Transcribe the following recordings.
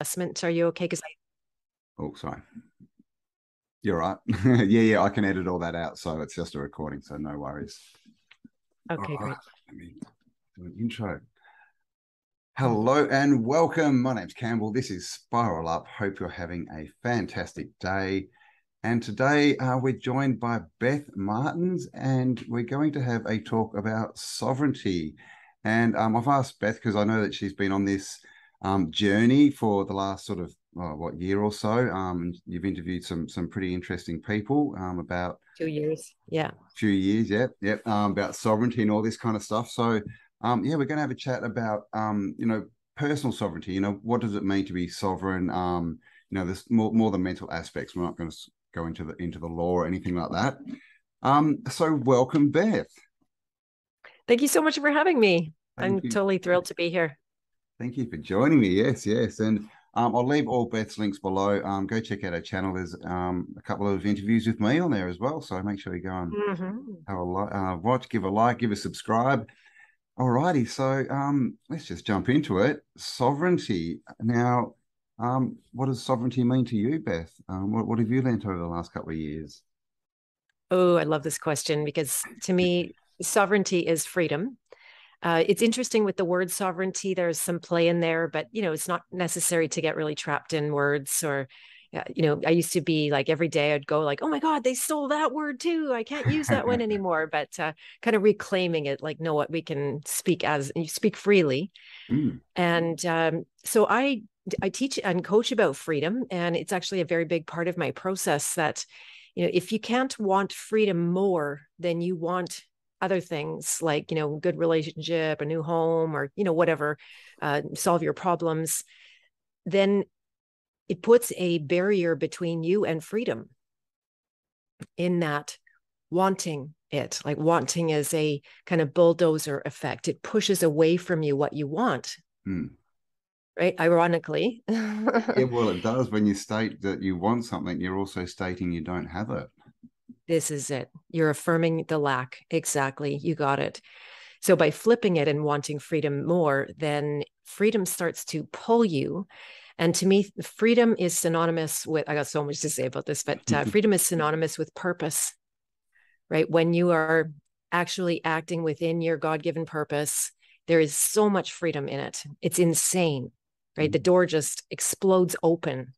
adjustment. Are you okay? Because I. Oh, sorry. You're right. yeah, yeah. I can edit all that out, so it's just a recording, so no worries. Okay, great. Let me do an intro. Hello and welcome. My name's Campbell. This is Spiral Up. Hope you're having a fantastic day. And today uh, we're joined by Beth Martins, and we're going to have a talk about sovereignty. And um, I've asked Beth because I know that she's been on this um, journey for the last sort of oh, what year or so. Um, you've interviewed some some pretty interesting people um, about Two years. Yeah. few years, yep, yep, um, about sovereignty and all this kind of stuff. So, um, yeah, we're going to have a chat about, um, you know, personal sovereignty. You know, what does it mean to be sovereign? Um, you know, there's more more the mental aspects. We're not going to go into the into the law or anything like that. Um, so welcome, Beth. Thank you so much for having me. Thank I'm you. totally thrilled to be here. Thank you for joining me. Yes, yes, and um, I'll leave all Beth's links below. Um, go check out her channel. There's um, a couple of interviews with me on there as well. So make sure you go and Mhm. have a uh, watch, give a like, give a subscribe. Alrighty, so um, let's just jump into it. Sovereignty. Now, um, what does sovereignty mean to you, Beth? Um, what, what have you learned over the last couple of years? Oh, I love this question because to me, sovereignty is freedom. Uh, it's interesting with the word sovereignty. There's some play in there, but you know, it's not necessary to get really trapped in words or. uh, You know, I used to be like every day I'd go like, "Oh my God, they stole that word too! I can't use that one anymore." But uh, kind of reclaiming it, like, no, what we can speak as you speak freely, Mm, and um, so I I teach and coach about freedom, and it's actually a very big part of my process. That you know, if you can't want freedom more than you want other things like you know, good relationship, a new home, or you know, whatever, uh, solve your problems, then it puts a barrier between you and freedom. In that wanting it, like wanting is a kind of bulldozer effect. It pushes away from you what you want mm. right? Ironically. Yeah, well, it does. When you state that you want something, you're also stating you don't have it. This is it. You're affirming the lack. Exactly. You got it. So by flipping it and wanting freedom more, then freedom starts to pull you. And to me, freedom is synonymous with, I got so much to say about this, but uh, freedom is synonymous with purpose, right? When you are actually acting within your God given purpose, there is so much freedom in it. It's insane, right? The door just explodes open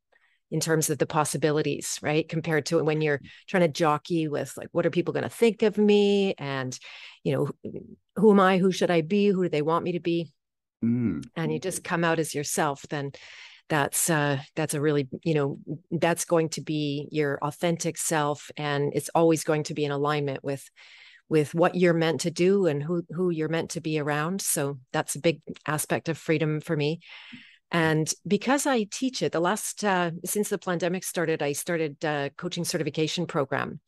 in terms of the possibilities, right? Compared to when you're trying to jockey with like, what are people going to think of me? And, you know, who am I? Who should I be? Who do they want me to be? Mm, And you just come out as yourself, then that's uh that's a really you know that's going to be your authentic self and it's always going to be in alignment with with what you're meant to do and who who you're meant to be around so that's a big aspect of freedom for me and because i teach it the last uh, since the pandemic started i started a coaching certification program.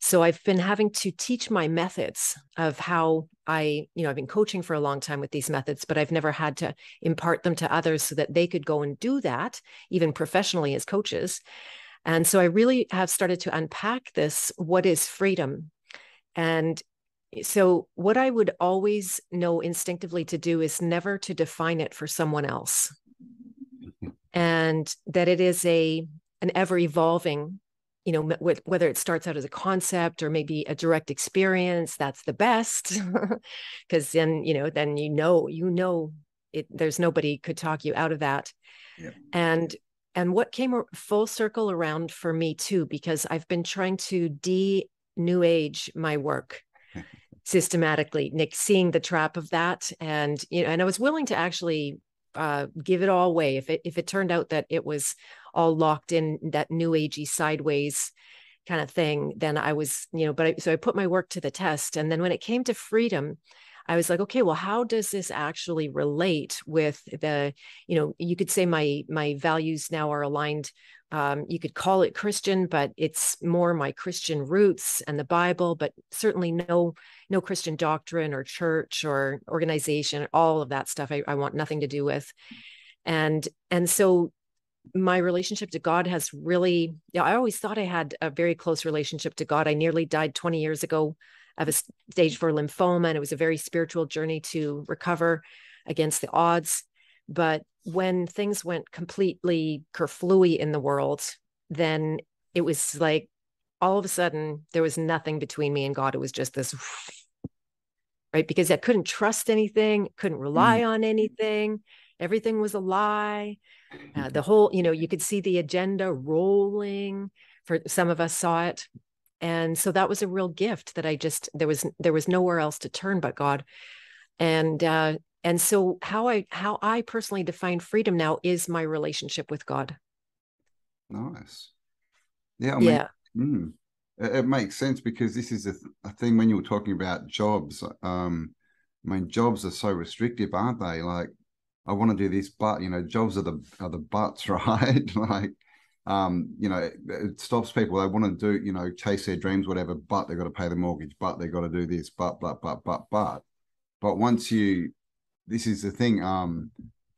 So i've been having to teach my methods of how i you know i've been coaching for a long time with these methods but i've never had to impart them to others so that they could go and do that even professionally as coaches. And so i really have started to unpack this what is freedom? And so what i would always know instinctively to do is never to define it for someone else and that it is a an ever evolving you know wh- whether it starts out as a concept or maybe a direct experience that's the best. Because then you know then you know you know it there's nobody could talk you out of that. Yeah. and and what came full circle around for me too because i've been trying to de new age my work systematically nick seeing the trap of that. And you know and i was willing to actually uh, give it all away. If it if it turned out that it was all locked in that new agey sideways kind of thing then i was you know but I, so i put my work to the test. And then when it came to freedom i was like okay well how does this actually relate with the you know you could say my my values now are aligned um, you could call it christian but it's more my christian roots and the bible but certainly no no christian doctrine or church or organization all of that stuff i, I want nothing to do with and and so my relationship to God has really, yeah, I always thought I had a very close relationship to God. I nearly died 20 years ago of a stage four lymphoma, and it was a very spiritual journey to recover against the odds. But when things went completely kerflooey in the world, then it was like all of a sudden there was nothing between me and God. It was just this, right? Because I couldn't trust anything, couldn't rely mm. on anything. Everything was a lie. Uh, the whole, you know, you could see the agenda rolling. For some of us saw it, and so that was a real gift that I just there was there was nowhere else to turn but God, and uh, and so how I how I personally define freedom now is my relationship with God. Nice. Yeah. I mean, yeah. Mm, it, it, makes sense because this is a, a thing when you were talking about jobs. Um, I mean, jobs are so restrictive, aren't they? Like, I want to do this, but you know, jobs are the are the butts, right? like, um, you know, it, it, stops people. They want to do, you know, chase their dreams, whatever, but they've got to pay the mortgage, but they've got to do this, but, but, but, but, but. But once you, this is the thing, um,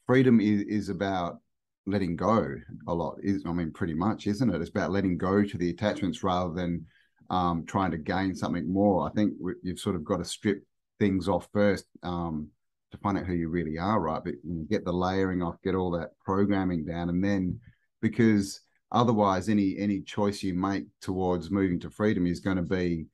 freedom is, is about letting go a lot is i mean pretty much isn't it? It's about letting go to the attachments rather than um, trying to gain something more. I think you've sort of got to strip things off first um, to find out who you really are right? But get the layering off get all that programming down and then because otherwise any any choice you make towards moving to freedom is going to be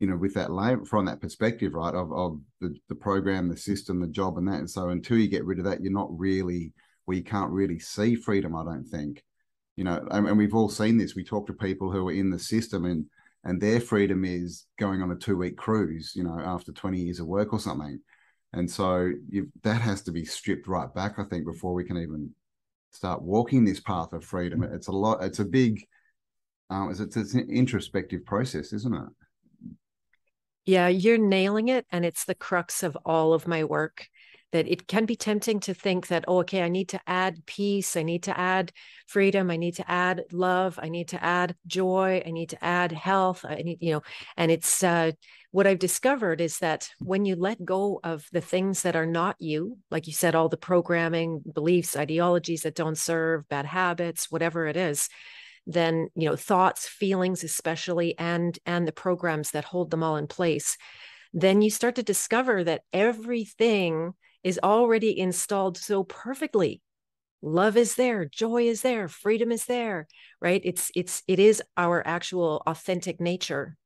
you know with that layer from that perspective right of, of the, the program the system the job and that and so until you get rid of that you're not really where you can't really see freedom. I don't think, you know, and, and we've all seen this. We talk to people who are in the system and and their freedom is going on a two week cruise, you know, after 20 years of work or something. And so that has to be stripped right back, I think, before we can even start walking this path of freedom. Mm. It's a lot, it's a big, um, it's, it's an introspective process, isn't it? Yeah, you're nailing it. And it's the crux of all of my work that it can be tempting to think that, oh, okay, I need to add peace, I need to add freedom, I need to add love, I need to add joy, I need to add health, I need, you know, and it's uh, what I've discovered is that when you let go of the things that are not you, like you said, all the programming, beliefs, ideologies that don't serve, bad habits, whatever it is, then you know thoughts feelings especially and and the programs that hold them all in place then you start to discover that everything is already installed so perfectly. Love is there joy is there freedom is there right? It's it's it is our actual authentic nature.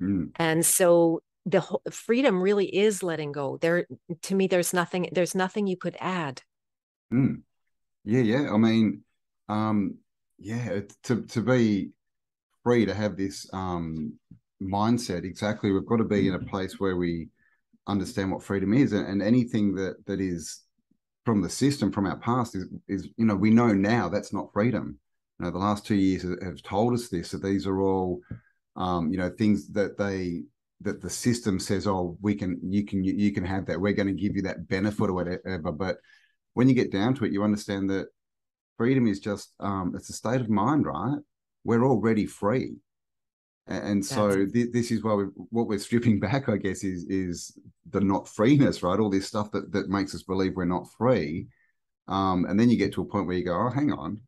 Mm. and so the whole, freedom really is letting go. There to me there's nothing there's nothing you could add. Mm. yeah yeah. I mean um yeah to to be free to have this um mindset exactly we've got to be in a place where we understand what freedom is and, and anything that that is from the system from our past is is you know we know now that's not freedom. You know the last two years have told us this that these are all um, you know things that they that the system says oh we can you can you, you can have that. We're going to give you that benefit or whatever but when you get down to it you understand that freedom is just um, it's a state of mind right? We're already free. And so th- this is why we, what we're stripping back i guess is is the not freeness right? All this stuff that that makes us believe we're not free. Um, and then you get to a point where you go oh hang on.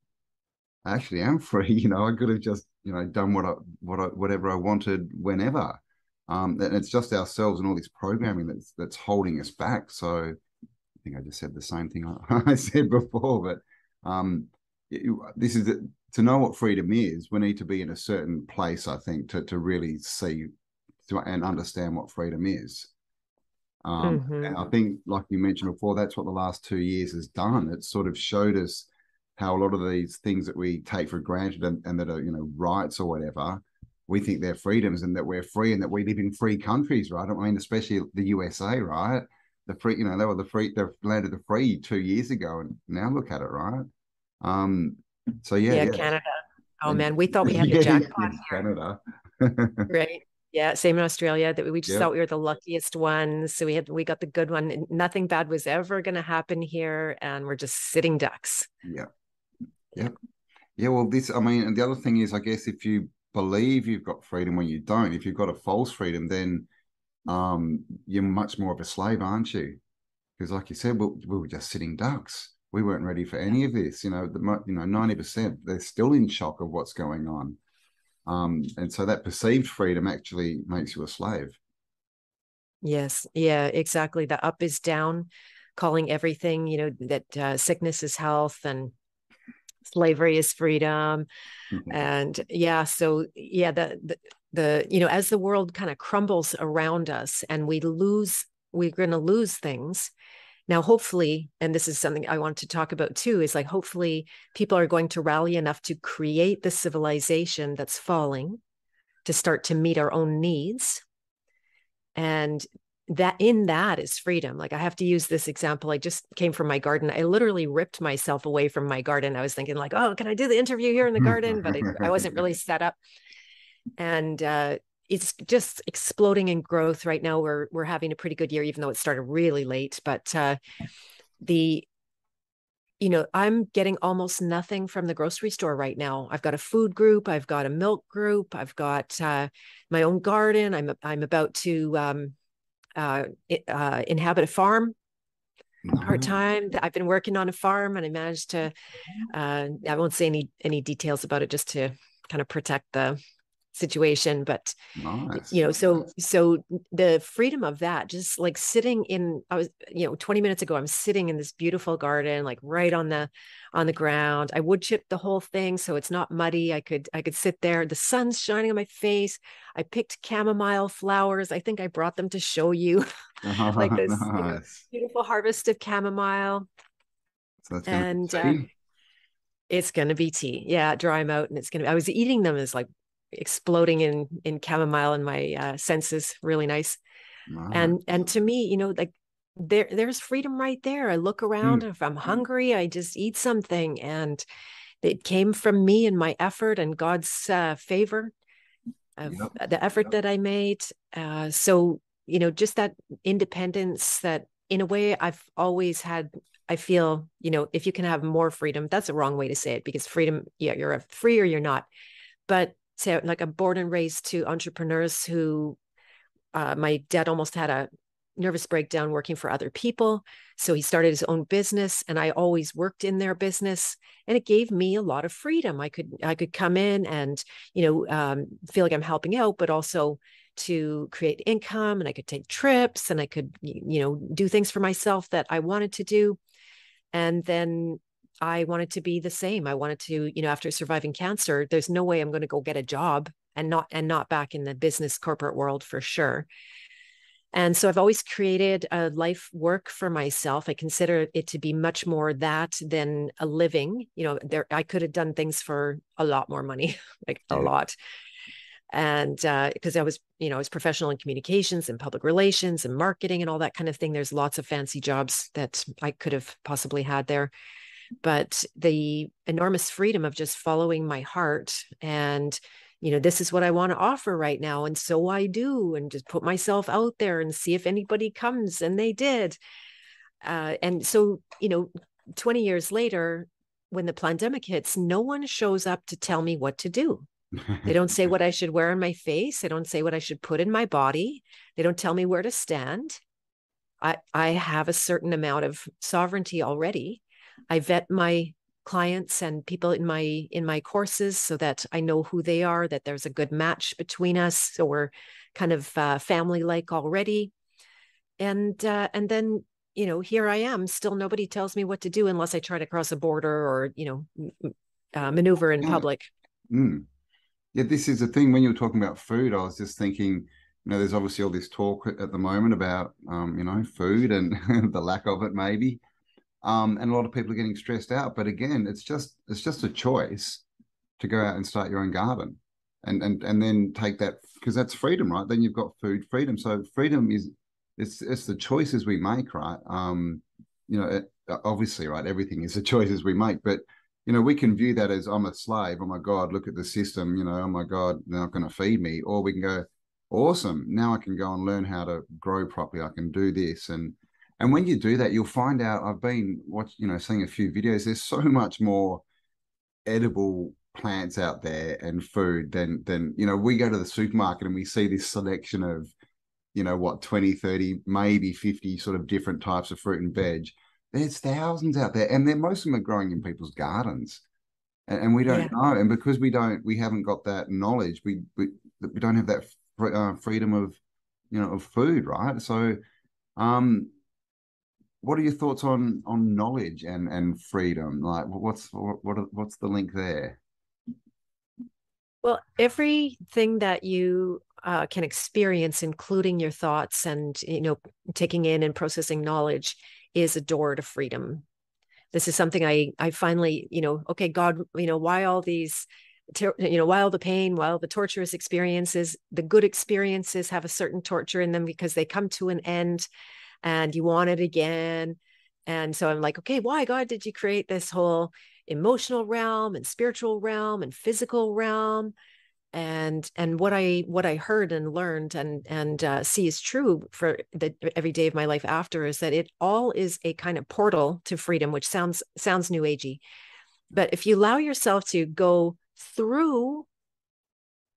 I actually am free you know? I could have just you know done what i what I, whatever i wanted whenever. Um, and it's just ourselves and all this programming that's that's holding us back. So i think i just said the same thing i, I said before but um, this is to know what freedom is, we need to be in a certain place, I think, to, to really see to, and understand what freedom is. Um, mm-hmm. And I think, like you mentioned before, that's what the last two years has done. It sort of showed us how a lot of these things that we take for granted and, and that are, you know, rights or whatever, we think they're freedoms and that we're free and that we live in free countries, right? I mean, especially the USA, right? The free, you know, they were the free, the land of the free two years ago, and now look at it, right? Um, so yeah, yeah, yeah. Canada. Oh man, we thought we had the jackpot Canada. right. Yeah, same in Australia. That we just yep. thought we were the luckiest ones. So we had we got the good one. Nothing bad was ever going to happen here, and we're just sitting ducks. Yeah, yeah, yeah. Well, this. I mean, and the other thing is, I guess if you believe you've got freedom when you don't, if you've got a false freedom, then um, you're much more of a slave, aren't you? Because, like you said, we, we were just sitting ducks we weren't ready for any of this. You know, the you know ninety percent they're still in shock of what's going on, um, and so that perceived freedom actually makes you a slave. Yes, yeah, exactly. The up is down calling everything, you know, that uh, sickness is health and slavery is freedom. Mm-hmm. And yeah, so yeah, the, the, the, you know, as the world kind of crumbles around us and we lose, we're going to lose things. Now, hopefully, and this is something I want to talk about too, is like hopefully people are going to rally enough to create the civilization that's falling to start to meet our own needs. And that in that is freedom. Like I have to use this example. I just came from my garden. I literally ripped myself away from my garden. I was thinking like, oh, can I do the interview here in the garden? But I, I wasn't really set up. And uh, it's just exploding in growth right now. We're we're having a pretty good year, even though it started really late. But uh, the you know, I'm getting almost nothing from the grocery store right now. I've got a food group, I've got a milk group, I've got uh, my own garden. I'm I'm about to um, uh, uh, inhabit a farm part time. I've been working on a farm, and I managed to. Uh, I won't say any any details about it, just to kind of protect the situation but nice. you know so so the freedom of that just like sitting in i was you know 20 minutes ago i'm sitting in this beautiful garden like right on the on the ground. I wood chipped the whole thing so it's not muddy. I could i could sit there. The sun's shining on my face. I picked chamomile flowers. I think i brought them to show you like this nice. you know, beautiful harvest of chamomile. So and uh, it's going to be tea. Yeah dry them out and it's going to i was eating them as like exploding in in chamomile and my uh, senses really nice wow. and and to me you know like there there's freedom right there i look around mm. if i'm hungry i just eat something and it came from me and my effort and god's uh, favor of yep. the effort yep. that i made uh, so you know just that independence that in a way i've always had i feel you know if you can have more freedom that's a wrong way to say it because freedom yeah you're free or you're not but so like I'm born and raised to entrepreneurs who uh, my dad almost had a nervous breakdown working for other people. So he started his own business and I always worked in their business and it gave me a lot of freedom. I could, I could come in and, you know, um, feel like I'm helping out, but also to create income and I could take trips and I could, you know, do things for myself that I wanted to do. And then I wanted to be the same. I wanted to, you know, after surviving cancer, there's no way I'm going to go get a job and not and not back in the business corporate world for sure. And so I've always created a life work for myself. I consider it to be much more that than a living. You know, there I could have done things for a lot more money, like a lot. And because uh, I was, you know, I was professional in communications and public relations and marketing and all that kind of thing. There's lots of fancy jobs that I could have possibly had there but the enormous freedom of just following my heart and you know this is what i want to offer right now and so i do and just put myself out there and see if anybody comes and they did. Uh, and so you know 20 years later when the pandemic hits no one shows up to tell me what to do. They don't say what i should wear on my face they don't say what i should put in my body they don't tell me where to stand. I i have a certain amount of sovereignty already I vet my clients and people in my in my courses so that I know who they are, that there's a good match between us, so we're kind of uh, family like already. And uh, and then you know here I am, still nobody tells me what to do unless I try to cross a border or you know uh, maneuver in public. Mm. Yeah, this is the thing. When you were talking about food, I was just thinking you know, there's obviously all this talk at the moment about, um, you know, food and the lack of it, maybe um, and a lot of people are getting stressed out. But again, it's just it's just a choice to go out and start your own garden, and and and then take that because that's freedom, right? Then you've got food freedom. So freedom is it's it's the choices we make, right? Um, you know, it, obviously, right? Everything is the choices we make, but you know, we can view that as I'm a slave. Oh my God, look at the system. You know, oh my God, they're not going to feed me. Or we can go, awesome. Now I can go and learn how to grow properly. I can do this and and when you do that, you'll find out. I've been watching, you know, seeing a few videos. There's so much more edible plants out there and food than than you know. We go to the supermarket and we see this selection of, you know, what 20, 30, maybe 50 sort of different types of fruit and veg. There's thousands out there, and then most of them are growing in people's gardens, and, and we don't yeah. know. And because we don't, we haven't got that knowledge. We we, we don't have that uh, freedom of, you know, of food, right? So, um, what are your thoughts on on knowledge and and freedom? Like, what's what, what what's the link there? Well, everything that you uh, can experience, including your thoughts and you know taking in and processing knowledge, is a door to freedom. This is something I I finally you know okay God you know why all these you know why all the pain why the torturous experiences the good experiences have a certain torture in them because they come to an end and you want it again. And so I'm like, okay, why, God, did you create this whole emotional realm and spiritual realm and physical realm? and and what i what i heard and learned and and uh, see is true for the every day of my life after is that it all is a kind of portal to freedom which sounds sounds new agey but if you allow yourself to go through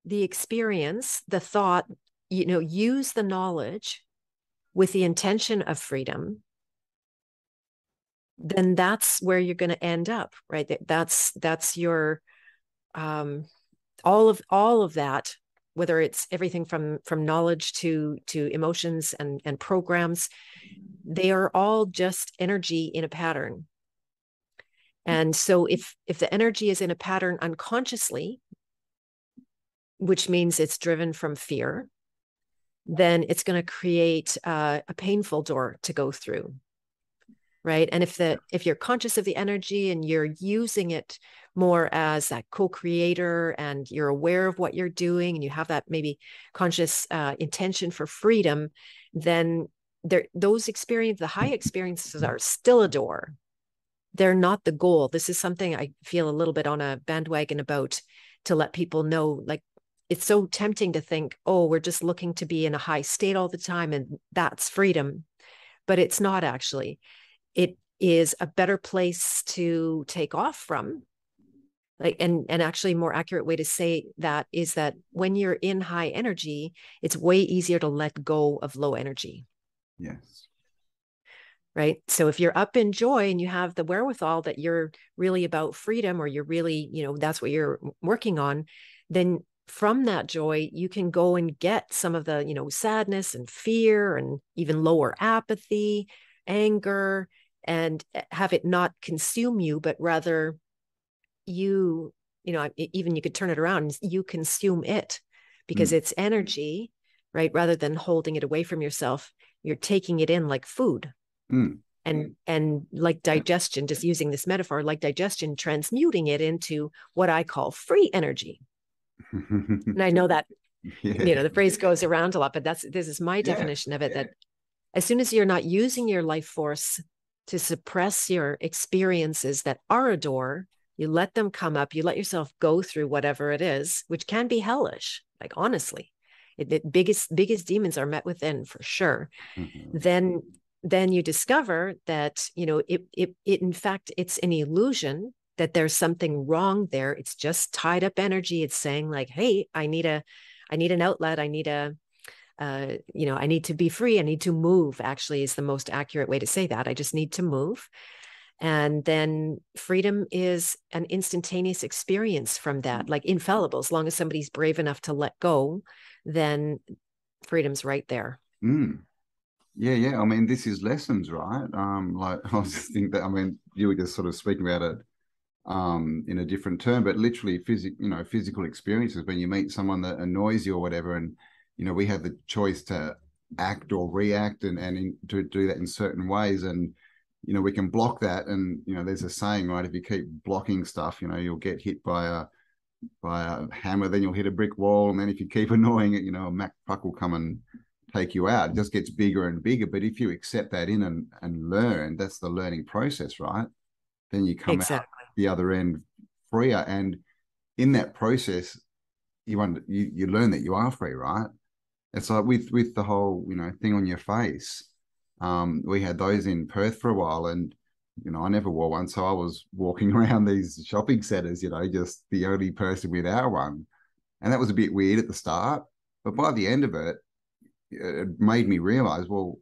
the experience the thought you know use the knowledge with the intention of freedom, then that's where you're going to end up, right? That's that's your um, all of all of that, whether it's everything from from knowledge to to emotions and and programs, they are all just energy in a pattern. And so if if the energy is in a pattern unconsciously, which means it's driven from fear, then it's going to create uh, a painful door to go through right? And if the if you're conscious of the energy and you're using it more as that co-creator and you're aware of what you're doing and you have that maybe conscious uh, intention for freedom then there those experiences the high experiences are still a door. They're not the goal. This is something i feel a little bit on a bandwagon about to let people know like it's so tempting to think, oh, we're just looking to be in a high state all the time and that's freedom. But it's not actually. It is a better place to take off from. Like and and actually more accurate way to say that is that when you're in high energy, it's way easier to let go of low energy. Yes. Right. So if you're up in joy and you have the wherewithal that you're really about freedom or you're really, you know, that's what you're working on, then from that joy you can go and get some of the you know sadness and fear and even lower apathy anger and eh, have it not consume you but rather you you know even you could turn it around you consume it because mm. it's energy right rather than holding it away from yourself you're taking it in like food mm. and and like digestion just using this metaphor like digestion transmuting it into what i call free energy and I know that yeah. you know the phrase goes around a lot, but that's this is my definition yeah. of it. Yeah. That as soon as you're not using your life force to suppress your experiences that are a door, you let them come up. You let yourself go through whatever it is, which can be hellish. Like honestly, it, it biggest biggest demons are met within for sure. Mm-hmm. Then then you discover that you know it, it it in fact it's an illusion that there's something wrong there. It's just tied up energy. It's saying like hey i need a i need an outlet. I need a uh, you know i need to be free. I need to move actually is the most accurate way to say that. I just need to move. And then freedom is an instantaneous experience from that like infallible. As long as somebody's brave enough to let go then freedom's right there. Mm. yeah yeah. I mean this is lessons right? Um like i was just thinking that i mean you were just sort of speaking about it um, in a different term, but literally physical, you know, physical experiences when you meet someone that annoys you or whatever, and you know, we have the choice to act or react and and in, to do that in certain ways, and you know, we can block that, and you know, there's a saying, right? If you keep blocking stuff, you know, you'll get hit by a by a hammer, then you'll hit a brick wall, and then if you keep annoying it, you know, a Mack truck will come and take you out. It just gets bigger and bigger. But if you accept that in and and learn, that's the learning process, right? Then you come exactly. out the other end freer. And in that process, you under, you you learn that you are free, right? It's like with with the whole you know thing on your face. Um, we had those in Perth for a while, and you know I never wore one, so I was walking around these shopping centers, you know, just the only person without one, and that was a bit weird at the start. But by the end of it, it made me realize, well,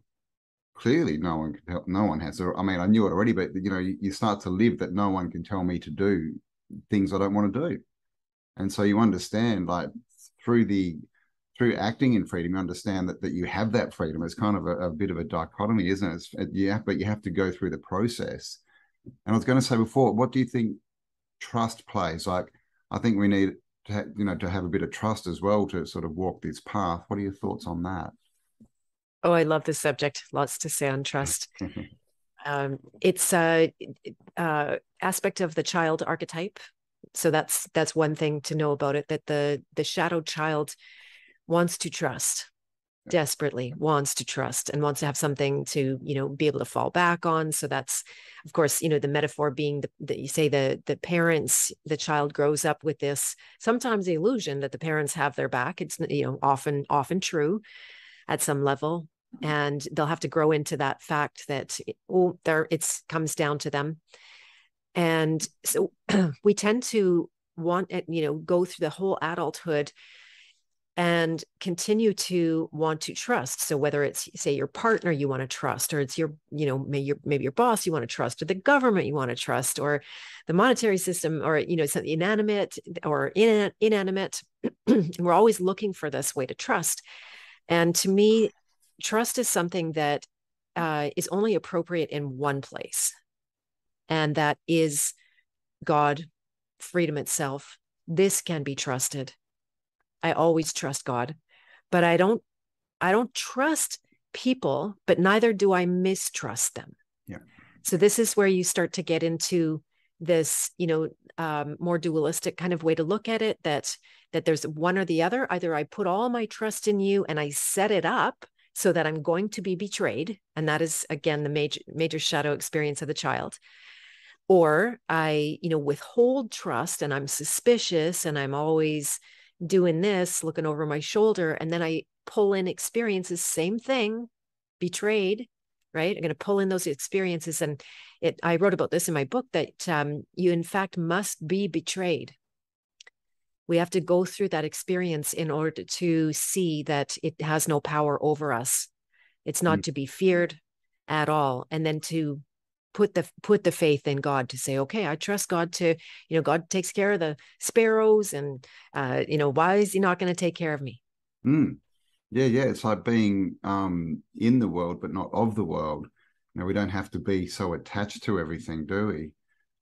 clearly no one can help no one has i mean i knew it already but you know you, start to live that no one can tell me to do things i don't want to do and so you understand like through the through acting in freedom, you understand that that you have that freedom. It's kind of a, a bit of a dichotomy, isn't it? It's, yeah, but you have to go through the process. And I was going to say before, what do you think trust plays? Like, I think we need to, have, you know, to have a bit of trust as well to sort of walk this path. What are your thoughts on that? Oh, I love this subject. Lots to say on trust. um, it's a, a aspect of the child archetype. So that's that's one thing to know about it. That the the shadow child wants to trust desperately wants to trust and wants to have something to you know be able to fall back on so that's of course you know the metaphor being that you say the the parents the child grows up with this sometimes the illusion that the parents have their back it's you know often often true at some level and they'll have to grow into that fact that oh there it's comes down to them. And so we tend to want you know go through the whole adulthood and continue to want to trust. So whether it's say your partner you want to trust or it's your you know maybe your maybe your boss you want to trust or the government you want to trust or the monetary system or you know something inanimate or in, inanimate we're always looking for this way to trust and to me trust is something that uh, is only appropriate in one place, and that is God, freedom itself. This can be trusted. I always trust God, but I don't. I don't trust people, but neither do I mistrust them. Yeah. So this is where you start to get into this, you know, um, more dualistic kind of way to look at it. That that there's one or the other. Either I put all my trust in you and I set it up so that I'm going to be betrayed. And that is, again, the major, major shadow experience of the child. Or I, you know, withhold trust and I'm suspicious and I'm always doing this, looking over my shoulder. And then I pull in experiences, same thing, betrayed, right? I'm going to pull in those experiences. And it, I wrote about this in my book that um, you, in fact, must be betrayed we have to go through that experience in order to see that it has no power over us it's not mm. to be feared at all and then to put the put the faith in god to say okay i trust god to you know god takes care of the sparrows and uh you know why is he not going to take care of me mm. Yeah yeah it's like being um in the world but not of the world. Know we don't have to be so attached to everything do we?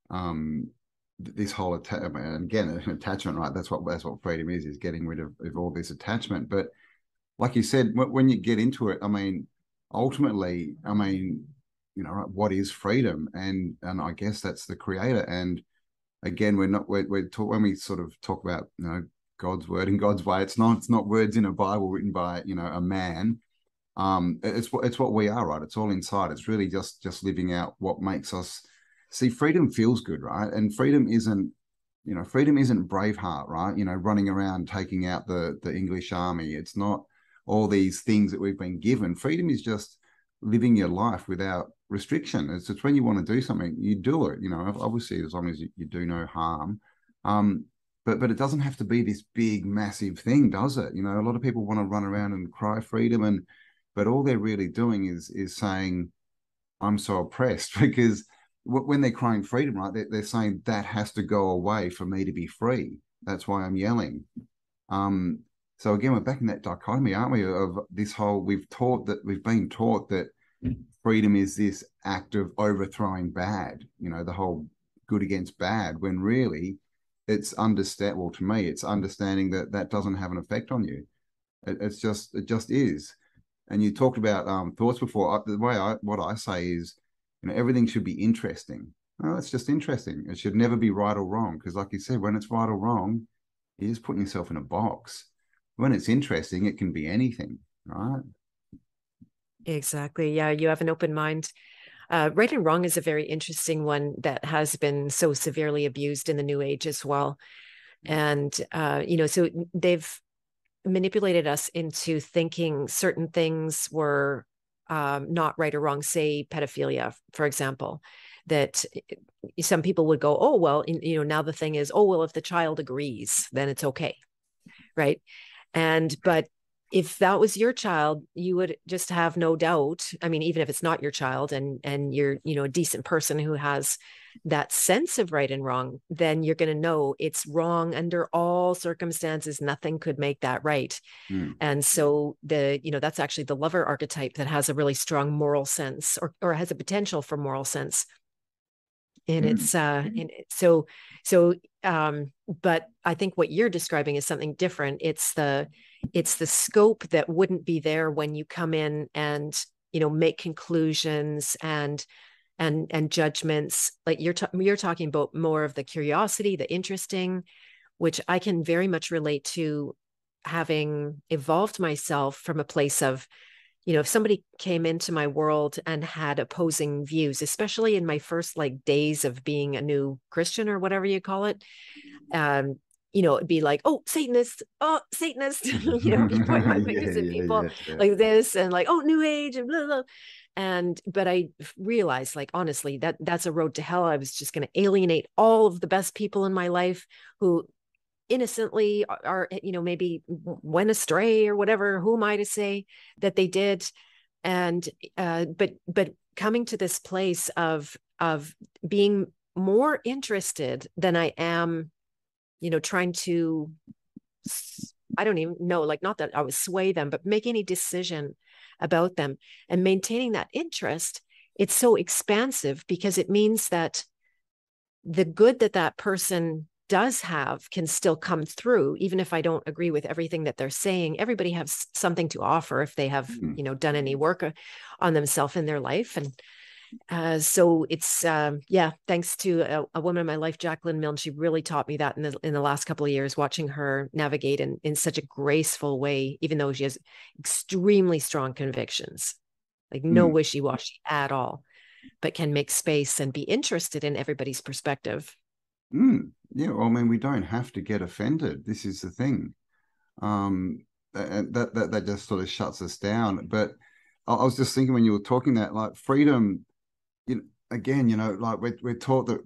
Um this whole atta- again attachment right? That's what that's what freedom is is getting rid of, of all this attachment. But like you said when you get into it i mean ultimately i mean you know what is freedom? And and i guess that's the creator. And again we're not we're, we're talk, when we sort of talk about you know god's word and god's way. It's not it's not words in a bible written by you know a man. Um it's what it's what we are right? It's all inside. It's really just just living out what makes us see freedom feels good right? And freedom isn't you know freedom isn't braveheart right? You know running around taking out the the english army. It's not all these things that we've been given. Freedom is just living your life without restriction. It's just when you want to do something you do it. You know obviously as long as you, you do no harm. Um but but it doesn't have to be this big massive thing does it you know a lot of people want to run around and cry freedom and but all they're really doing is is saying i'm so oppressed because when they're crying freedom, right, they're, they're, saying that has to go away for me to be free. That's why I'm yelling. Um, so again, we're back in that dichotomy, aren't we? Of this whole, we've taught that we've been taught that freedom is this act of overthrowing bad. You know, the whole good against bad. When really, it's understand. Well, to me, it's understanding that that doesn't have an effect on you. It, it's just, it just is. And you talked about um, thoughts before. The way I, what I say is you know everything should be interesting oh it's just interesting it should never be right or wrong because like you said when it's right or wrong you're just putting yourself in a box when it's interesting it can be anything right exactly yeah you have an open mind uh, right and wrong is a very interesting one that has been so severely abused in the new age as well and uh, you know so they've manipulated us into thinking certain things were um, not right or wrong, say pedophilia, for example, that some people would go, oh, well, you know, now the thing is, oh, well, if the child agrees, then it's okay. Right. And, but if that was your child, you would just have no doubt. I mean, even if it's not your child and, and you're, you know, a decent person who has that sense of right and wrong, then you're going to know it's wrong under all circumstances. Nothing could make that right. Mm. And so the, you know, that's actually the lover archetype that has a really strong moral sense or, or has a potential for moral sense. And mm. it's uh and so so um but I think what you're describing is something different. It's the it's the scope that wouldn't be there when you come in and you know make conclusions and and and judgments like you're you're talking about more of the curiosity the interesting which i can very much relate to having evolved myself from a place of you know if somebody came into my world and had opposing views especially in my first like days of being a new christian or whatever you call it um you know, it'd be like, oh, Satanist, oh, Satanist, you know, point my fingers yeah, at people yeah, yeah, like this and like, oh, New Age and blah, blah. And, but I realized, like, honestly, that that's a road to hell. I was just going to alienate all of the best people in my life who innocently are, are, you know, maybe went astray or whatever. Who am I to say that they did? And, uh, but, but coming to this place of, of being more interested than I am you know, trying to, I don't even know, like, not that I would sway them, but make any decision about them and maintaining that interest. It's so expansive because it means that the good that that person does have can still come through even if i don't agree with everything that they're saying everybody has something to offer if they have mm-hmm. you know done any work uh, on themselves in their life and uh, so it's um, yeah, thanks to a, a, woman in my life, Jacqueline Milne. She really taught me that in the in the last couple of years, watching her navigate in in such a graceful way, even though she has extremely strong convictions, like no mm. wishy washy at all, but can make space and be interested in everybody's perspective. Mm. Yeah, well, I mean, we don't have to get offended. This is the thing. Um, that, that that just sort of shuts us down. But I was just thinking when you were talking that, like freedom you know, again, you know, like we're, we're taught that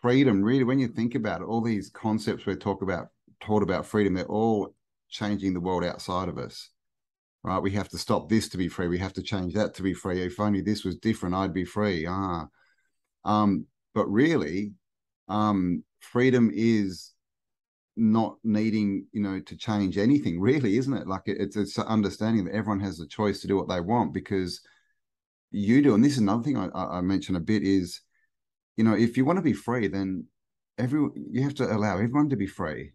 freedom, really, when you think about it, all these concepts we're talk about, taught about freedom, they're all changing the world outside of us, right? We have to stop this to be free. We have to change that to be free. If only this was different, I'd be free. Ah, um, but really, um, freedom is not needing, you know, to change anything, really, isn't it? Like it, it's it's understanding that everyone has the choice to do what they want because you do, and this is another thing I, I mentioned a bit is, you know, if you want to be free, then every you have to allow everyone to be free,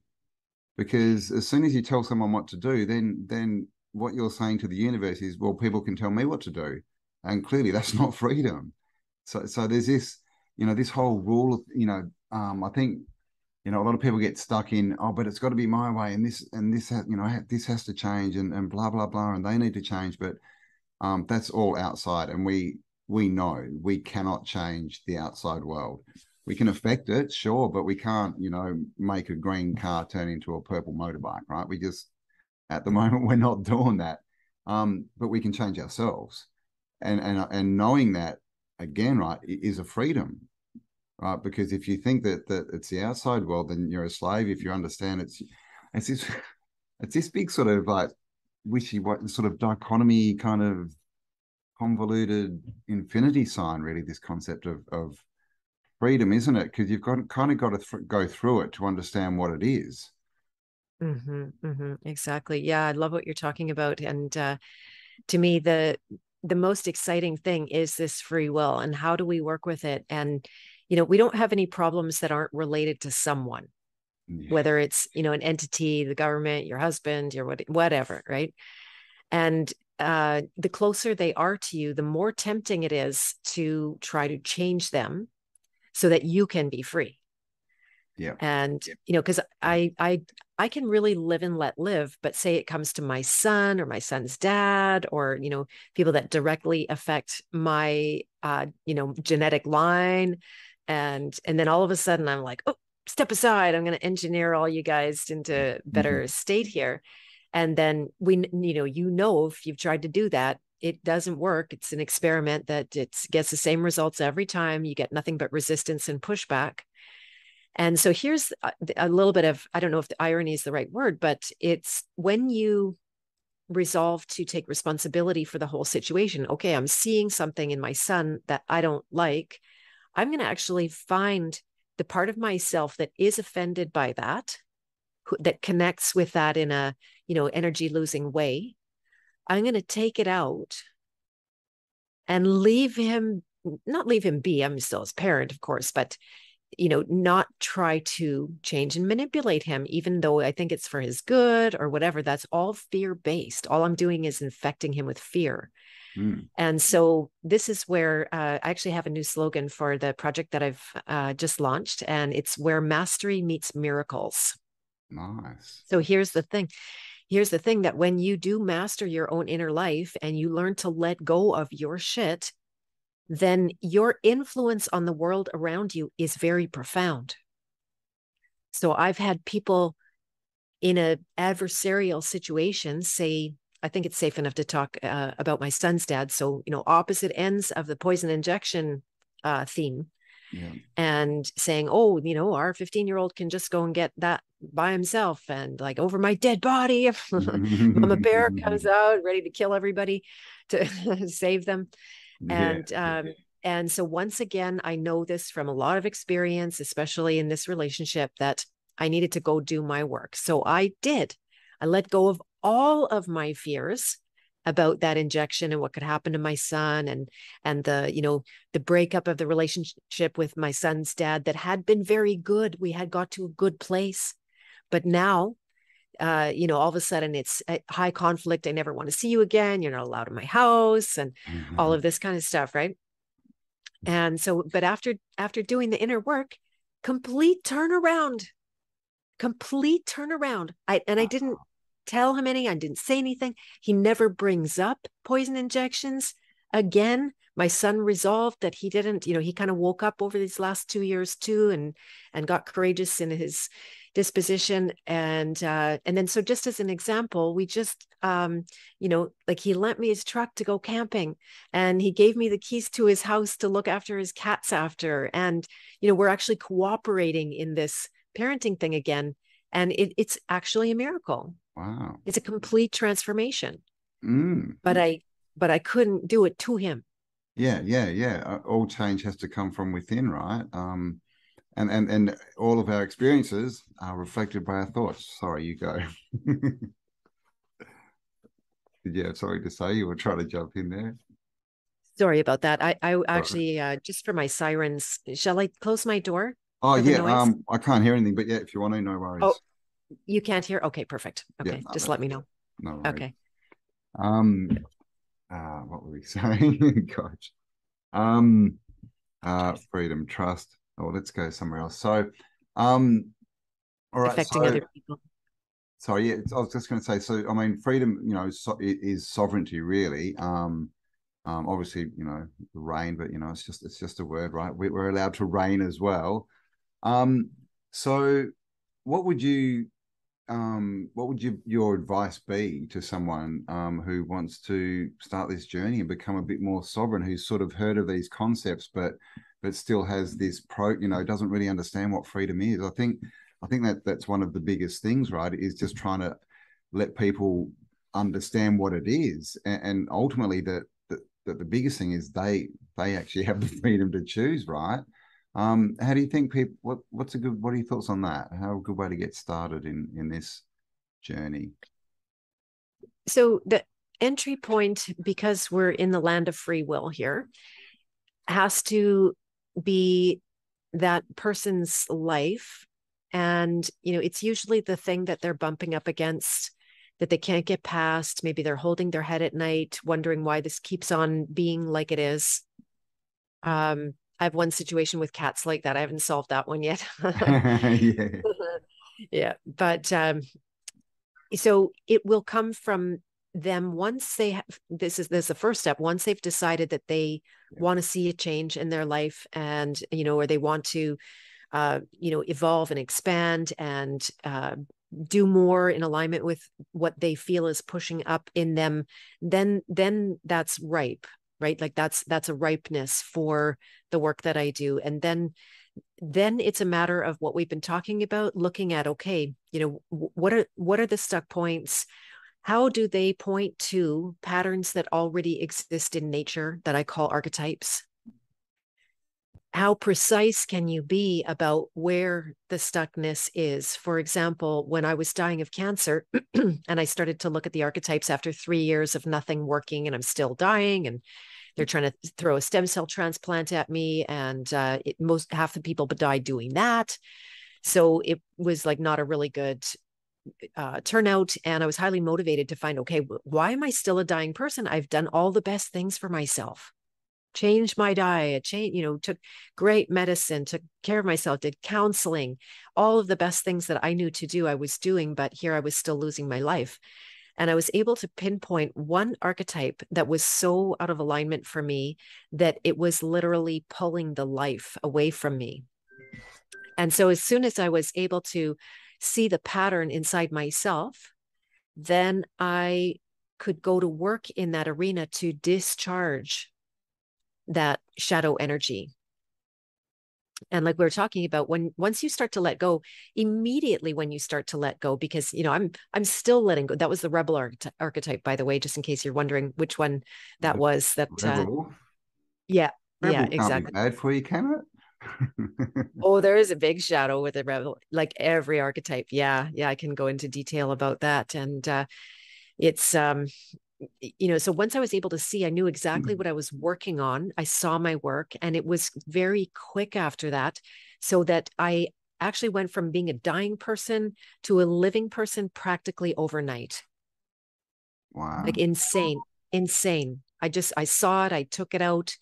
because as soon as you tell someone what to do, then then what you're saying to the universe is, well, people can tell me what to do, and clearly that's not freedom. So so there's this, you know, this whole rule you know, um, I think you know a lot of people get stuck in oh but it's got to be my way and this and this you know this has to change and, and blah blah blah and they need to change but um, that's all outside, and we we know we cannot change the outside world. We can affect it, sure, but we can't, you know, make a green car turn into a purple motorbike, right? We just at the moment we're not doing that, um, but we can change ourselves, and and and knowing that again, right, is a freedom, right? Because if you think that that it's the outside world, then you're a slave. If you understand it's it's this it's this big sort of like wishy what sort of dichotomy kind of convoluted infinity sign really this concept of of freedom isn't it because you've got kind of got to th- go through it to understand what it is. Mm-hmm, mm-hmm, exactly yeah i love what you're talking about and uh, to me the the most exciting thing is this free will and how do we work with it? And you know we don't have any problems that aren't related to someone yeah. whether it's you know an entity the government your husband your what, whatever right? And uh, the closer they are to you the more tempting it is to try to change them so that you can be free yeah. And you know because i i i can really live and let live but say it comes to my son or my son's dad or you know people that directly affect my uh you know genetic line. And and then all of a sudden i'm like oh step aside. I'm going to engineer all you guys into better mm-hmm. state here. And then we you know you know if you've tried to do that it doesn't work. It's an experiment that it gets the same results every time. You get nothing but resistance and pushback and so here's uh, a, a little bit of i don't know if the irony is the right word but it's when you resolve to take responsibility for the whole situation okay i'm seeing something in my son that i don't like I'm going to actually find the part of myself that is offended by that, that connects with that in a, you know, energy losing way. I'm going to take it out and leave him, not leave him be. I'm still his parent, of course, but you know, not try to change and manipulate him, even though I think it's for his good or whatever. That's all fear based. All I'm doing is infecting him with fear. Mm. And so this is where uh, I actually have a new slogan for the project that I've uh, just launched, and it's where mastery meets miracles. Nice. So here's the thing. Here's the thing that when you do master your own inner life and you learn to let go of your shit, then your influence on the world around you is very profound. So I've had people in a adversarial situation say, I think it's safe enough to talk uh, about my son's dad. So, you know, opposite ends of the poison injection uh, theme. Yeah. And saying, oh, you know, our 15 year old can just go and get that by himself. And like over my dead body, if Mama Bear comes out ready to kill everybody to save them and yeah. um and so once again i know this from a lot of experience especially in this relationship that i needed to go do my work. So i did. I let go of all of my fears about that injection and what could happen to my son and and the you know the breakup of the relationship with my son's dad that had been very good. We had got to a good place. But now uh, you know, all of a sudden it's high conflict. I never want to see you again. You're not allowed in my house and mm-hmm. all of this kind of stuff. Right. And so, but after, after doing the inner work, complete turnaround, complete turnaround. I, and I didn't tell him any, I didn't say anything. He never brings up poison injections again my son resolved that he didn't you know he kind of woke up over these last two years too and and got courageous in his disposition and uh and then so just as an example we just um you know like he lent me his truck to go camping and he gave me the keys to his house to look after his cats after and you know we're actually cooperating in this parenting thing again and it, it's actually a miracle. Wow. It's a complete transformation. Mm. but i but i couldn't do it to him. Yeah yeah yeah. Uh, all change has to come from within right? Um and and and all of our experiences are reflected by our thoughts. Sorry, you go. yeah, sorry to say? You were trying to jump in there. Sorry about that. I I actually uh, just for my sirens. Shall I close my door? Oh yeah. Um, I can't hear anything, but yeah, if you want to, no worries. Oh, you can't hear. Okay, perfect. Okay, yeah, no, just let me know. No. Worries. Okay. Um. Uh, what were we saying? Gosh. Um. Uh, freedom, trust oh, let's go somewhere else. So, um, all right. Affecting so, other people. Sorry, yeah, I was just going to say. So, I mean, freedom, you know, so, is sovereignty really. Um, um, obviously, you know, reign, but you know, it's just it's just a word, right? We, we're allowed to reign as well. Um, so, what would you um, what would you, your advice be to someone um, who wants to start this journey and become a bit more sovereign, who's sort of heard of these concepts, but but still has this pro, you know, doesn't really understand what freedom is. I think, I think that that's one of the biggest things, right? Is just trying to let people understand what it is, and, and ultimately that that the biggest thing is they they actually have the freedom to choose, right? Um, how do you think people? What what's a good? What are your thoughts on that? How a good way to get started in in this journey? So the entry point, because we're in the land of free will here, has to be that person's life. And you know it's usually the thing that they're bumping up against that they can't get past. Maybe they're holding their head at night wondering why this keeps on being like it is. Um i have one situation with cats like that. I haven't solved that one yet. Yeah. yeah but um so it will come from them once they have this is this is the first step once they've decided that they yeah. want to see a change in their life and you know or they want to uh you know evolve and expand and uh do more in alignment with what they feel is pushing up in them then then that's ripe right? Like that's that's a ripeness for the work that i do. And then then it's a matter of what we've been talking about looking at okay you know what are what are the stuck points how do they point to patterns that already exist in nature that I call archetypes? how precise can you be about where the stuckness is? For example, when I was dying of cancer and I started to look at the archetypes after three years of nothing working and I'm still dying and they're trying to throw a stem cell transplant at me and uh, it, most half the people died doing that. So it was like not a really good uh, turnout and I was highly motivated to find okay, why am I still a dying person? I've done all the best things for myself changed my diet, change, you know, took great medicine, took care of myself, did counseling, all of the best things that I knew to do, I was doing, but here I was still losing my life. And I was able to pinpoint one archetype that was so out of alignment for me that it was literally pulling the life away from me. And so, as soon as I was able to see the pattern inside myself, then I could go to work in that arena to discharge that shadow energy. And like we were talking about when once you start to let go immediately when you start to let go because you know i'm i'm still letting go. That was the rebel archety- archetype by the way just in case you're wondering which one that was that uh, yeah rebel yeah exactly. bad for you can it oh there is a big shadow with a rebel like every archetype. Yeah yeah i can go into detail about that and uh it's um you know so once i was able to see i knew exactly mm-hmm. what i was working on. I saw my work and it was very quick after that so that i actually went from being a dying person to a living person practically overnight. Wow. like insane insane. I just i saw it i took it out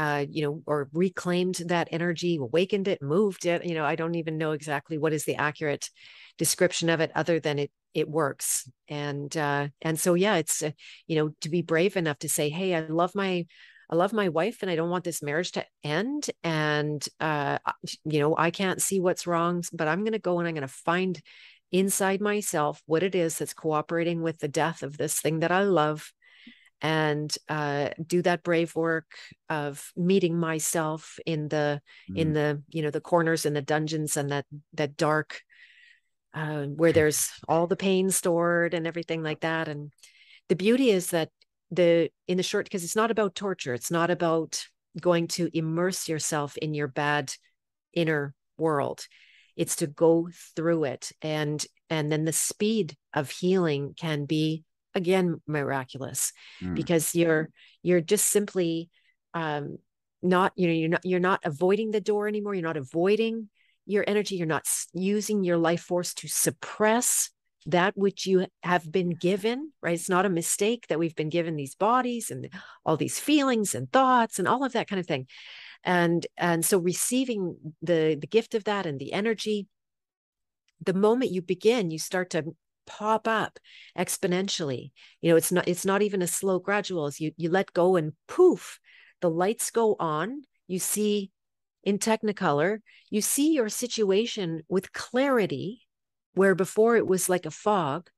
uh, you know, or reclaimed that energy, awakened it, moved it. You know, I don't even know exactly what is the accurate description of it, other than it it works. And uh, and so yeah, it's uh, you know to be brave enough to say, hey, I love my I love my wife and I don't want this marriage to end. And, uh, you know, I can't see what's wrong, but I'm going to go and I'm going to find inside myself what it is that's cooperating with the death of this thing that I love and uh, do that brave work of meeting myself in the mm. in the you know the corners and the dungeons and that that dark uh, where there's all the pain stored and everything like that. And the beauty is that the in the short because it's not about torture it's not about going to immerse yourself in your bad inner world. It's to go through it. And and then the speed of healing can be again miraculous mm. because you're you're just simply um not you know you're not you're not avoiding the door anymore. You're not avoiding your energy. You're not using your life force to suppress that which you have been given right? It's not a mistake that we've been given these bodies and all these feelings and thoughts and all of that kind of thing. And and so receiving the the gift of that and the energy the moment you begin you start to pop up exponentially. You know it's not it's not even a slow gradual as you you let go and poof the lights go on. You see in technicolor you see your situation with clarity where before it was like a fog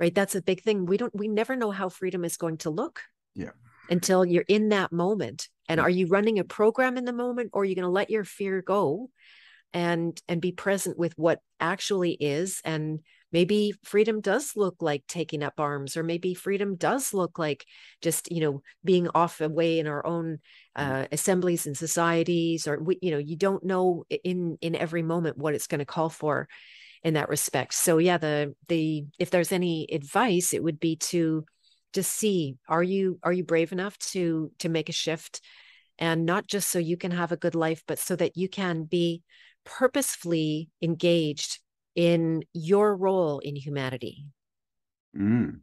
right? That's a big thing. We don't we never know how freedom is going to look yeah. until you're in that moment. And yeah. are you running a program in the moment or are you going to let your fear go and and be present with what actually is? And maybe freedom does look like taking up arms or maybe freedom does look like just you know being off away in our own mm-hmm. uh, assemblies and societies or we, you know you don't know in in every moment what it's going to call for in that respect so yeah the the if there's any advice it would be to just see are you are you brave enough to to make a shift and not just so you can have a good life but so that you can be purposefully engaged in your role in humanity. Mm.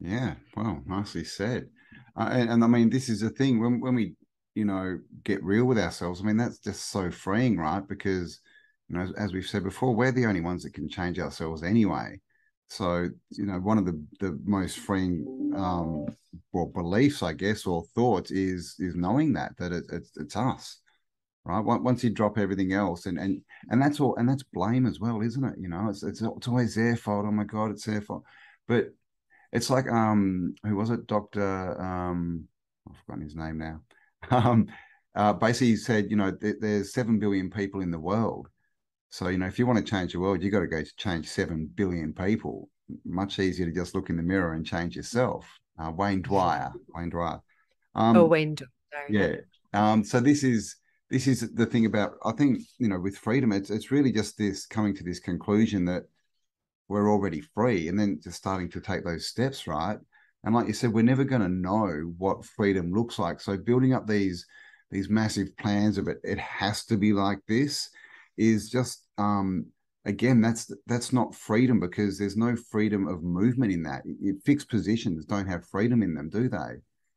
Yeah, well, nicely said. Uh, and, and, I mean, this is the thing when when we, you know, get real with ourselves. I mean, that's just so freeing, right? Because you know, as, as we've said before, we're the only ones that can change ourselves anyway. So, you know, one of the the most freeing, um, well, beliefs, I guess, or thoughts is is knowing that that it, it's it's us right? Once you drop everything else, and and and that's all, and that's blame as well, isn't it? You know, it's it's, it's always their fault. Oh my god, it's their fault. But it's like um, who was it? Doctor um, I've forgotten his name now. Um, uh, basically said, you know, th- there's seven billion people in the world. So you know, if you want to change the world, you got to go to change seven billion people. Much easier to just look in the mirror and change yourself. Uh, Wayne Dwyer, Wayne Dwyer. Um, oh, Wayne. Yeah. Um, so this is this is the thing about I think you know with freedom, it's it's really just this coming to this conclusion that we're already free, and then just starting to take those steps, right? And like you said, we're never going to know what freedom looks like. So building up these these massive plans of it, it has to be like this, is just um again that's that's not freedom because there's no freedom of movement in that. Fixed positions don't have freedom in them, do they?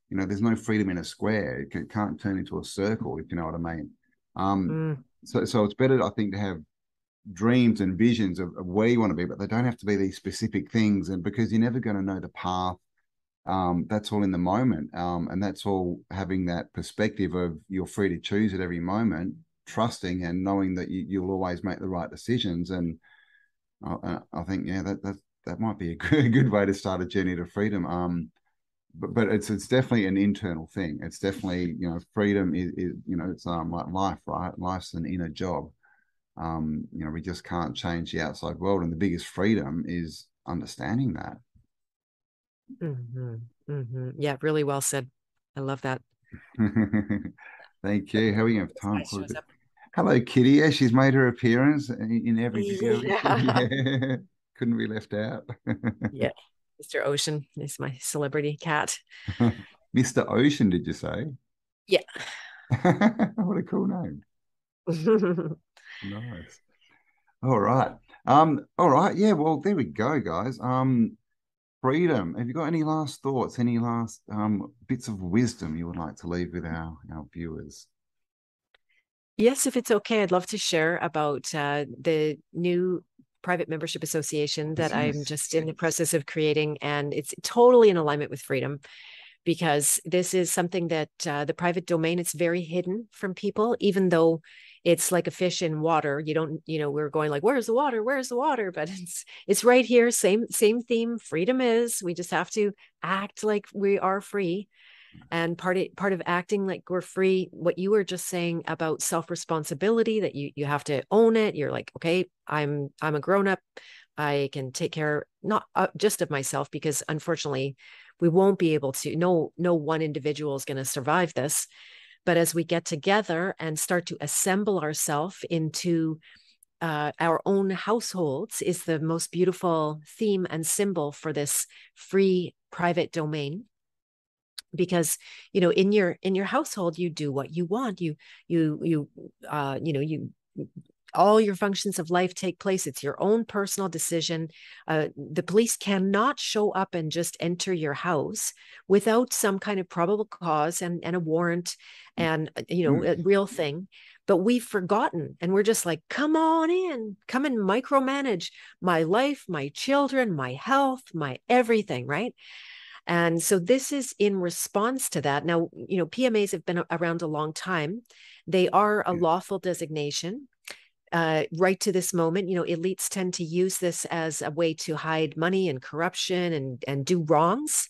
You know, there's no freedom in a square. It can, not turn into a circle, if you know what I mean. Um, mm. So, so it's better, I think, to have dreams and visions of, of, where you want to be, but they don't have to be these specific things. And because you're never going to know the path, um, that's all in the moment, um, and that's all having that perspective of you're free to choose at every moment, trusting and knowing that you, will always make the right decisions. And I, I think, yeah, that that that might be a good, a good way to start a journey to freedom. Um, but but it's it's definitely an internal thing. It's definitely you know freedom is, is you know it's um like life right. Life's an inner job. Um, you know we just can't change the outside world, and the biggest freedom is understanding that. Mm-hmm. Mm-hmm. Yeah, really well said. I love that. Thank you. How are you have time? For Hello, Kitty. Yeah, she's made her appearance in, in every video. Yeah. yeah. Couldn't be left out. yeah. Mr. Ocean is my celebrity cat. Mr. Ocean, did you say? Yeah. what a cool name. nice. All right. Um, all right. Yeah, well, there we go, guys. Um, freedom. Have you got any last thoughts, any last um bits of wisdom you would like to leave with our, our viewers? Yes, if it's okay, I'd love to share about uh, the new private membership association that. I'm just in the process of creating, and it's totally in alignment with freedom because this is something that uh, the private domain it's very hidden from people even though it's like a fish in water. You don't you know we're going like where's the water? Where's the water? But it's it's right here. Same same theme. Freedom is. We just have to act like we are free and part of part of acting like we're free. What you were just saying about self responsibility that you you have to own it. You're like okay i'm i'm a grown up i can take care not uh, just of myself because unfortunately we won't be able to no no one individual is going to survive this. But as we get together and start to assemble ourselves into uh, our own households is the most beautiful theme and symbol for this free private domain because you know in your in your household you do what you want you you you uh you know you all your functions of life take place. It's your own personal decision. Uh, the police cannot show up and just enter your house without some kind of probable cause and, and a warrant mm. and uh, you know a mm. real thing. But we've forgotten and we're just like come on in. Come and micromanage my life my children my health my everything right and so this is in response to that. Now, you know, PMAs have been around a long time. They are a lawful designation. Uh, right to this moment, you know, elites tend to use this as a way to hide money and corruption and and do wrongs.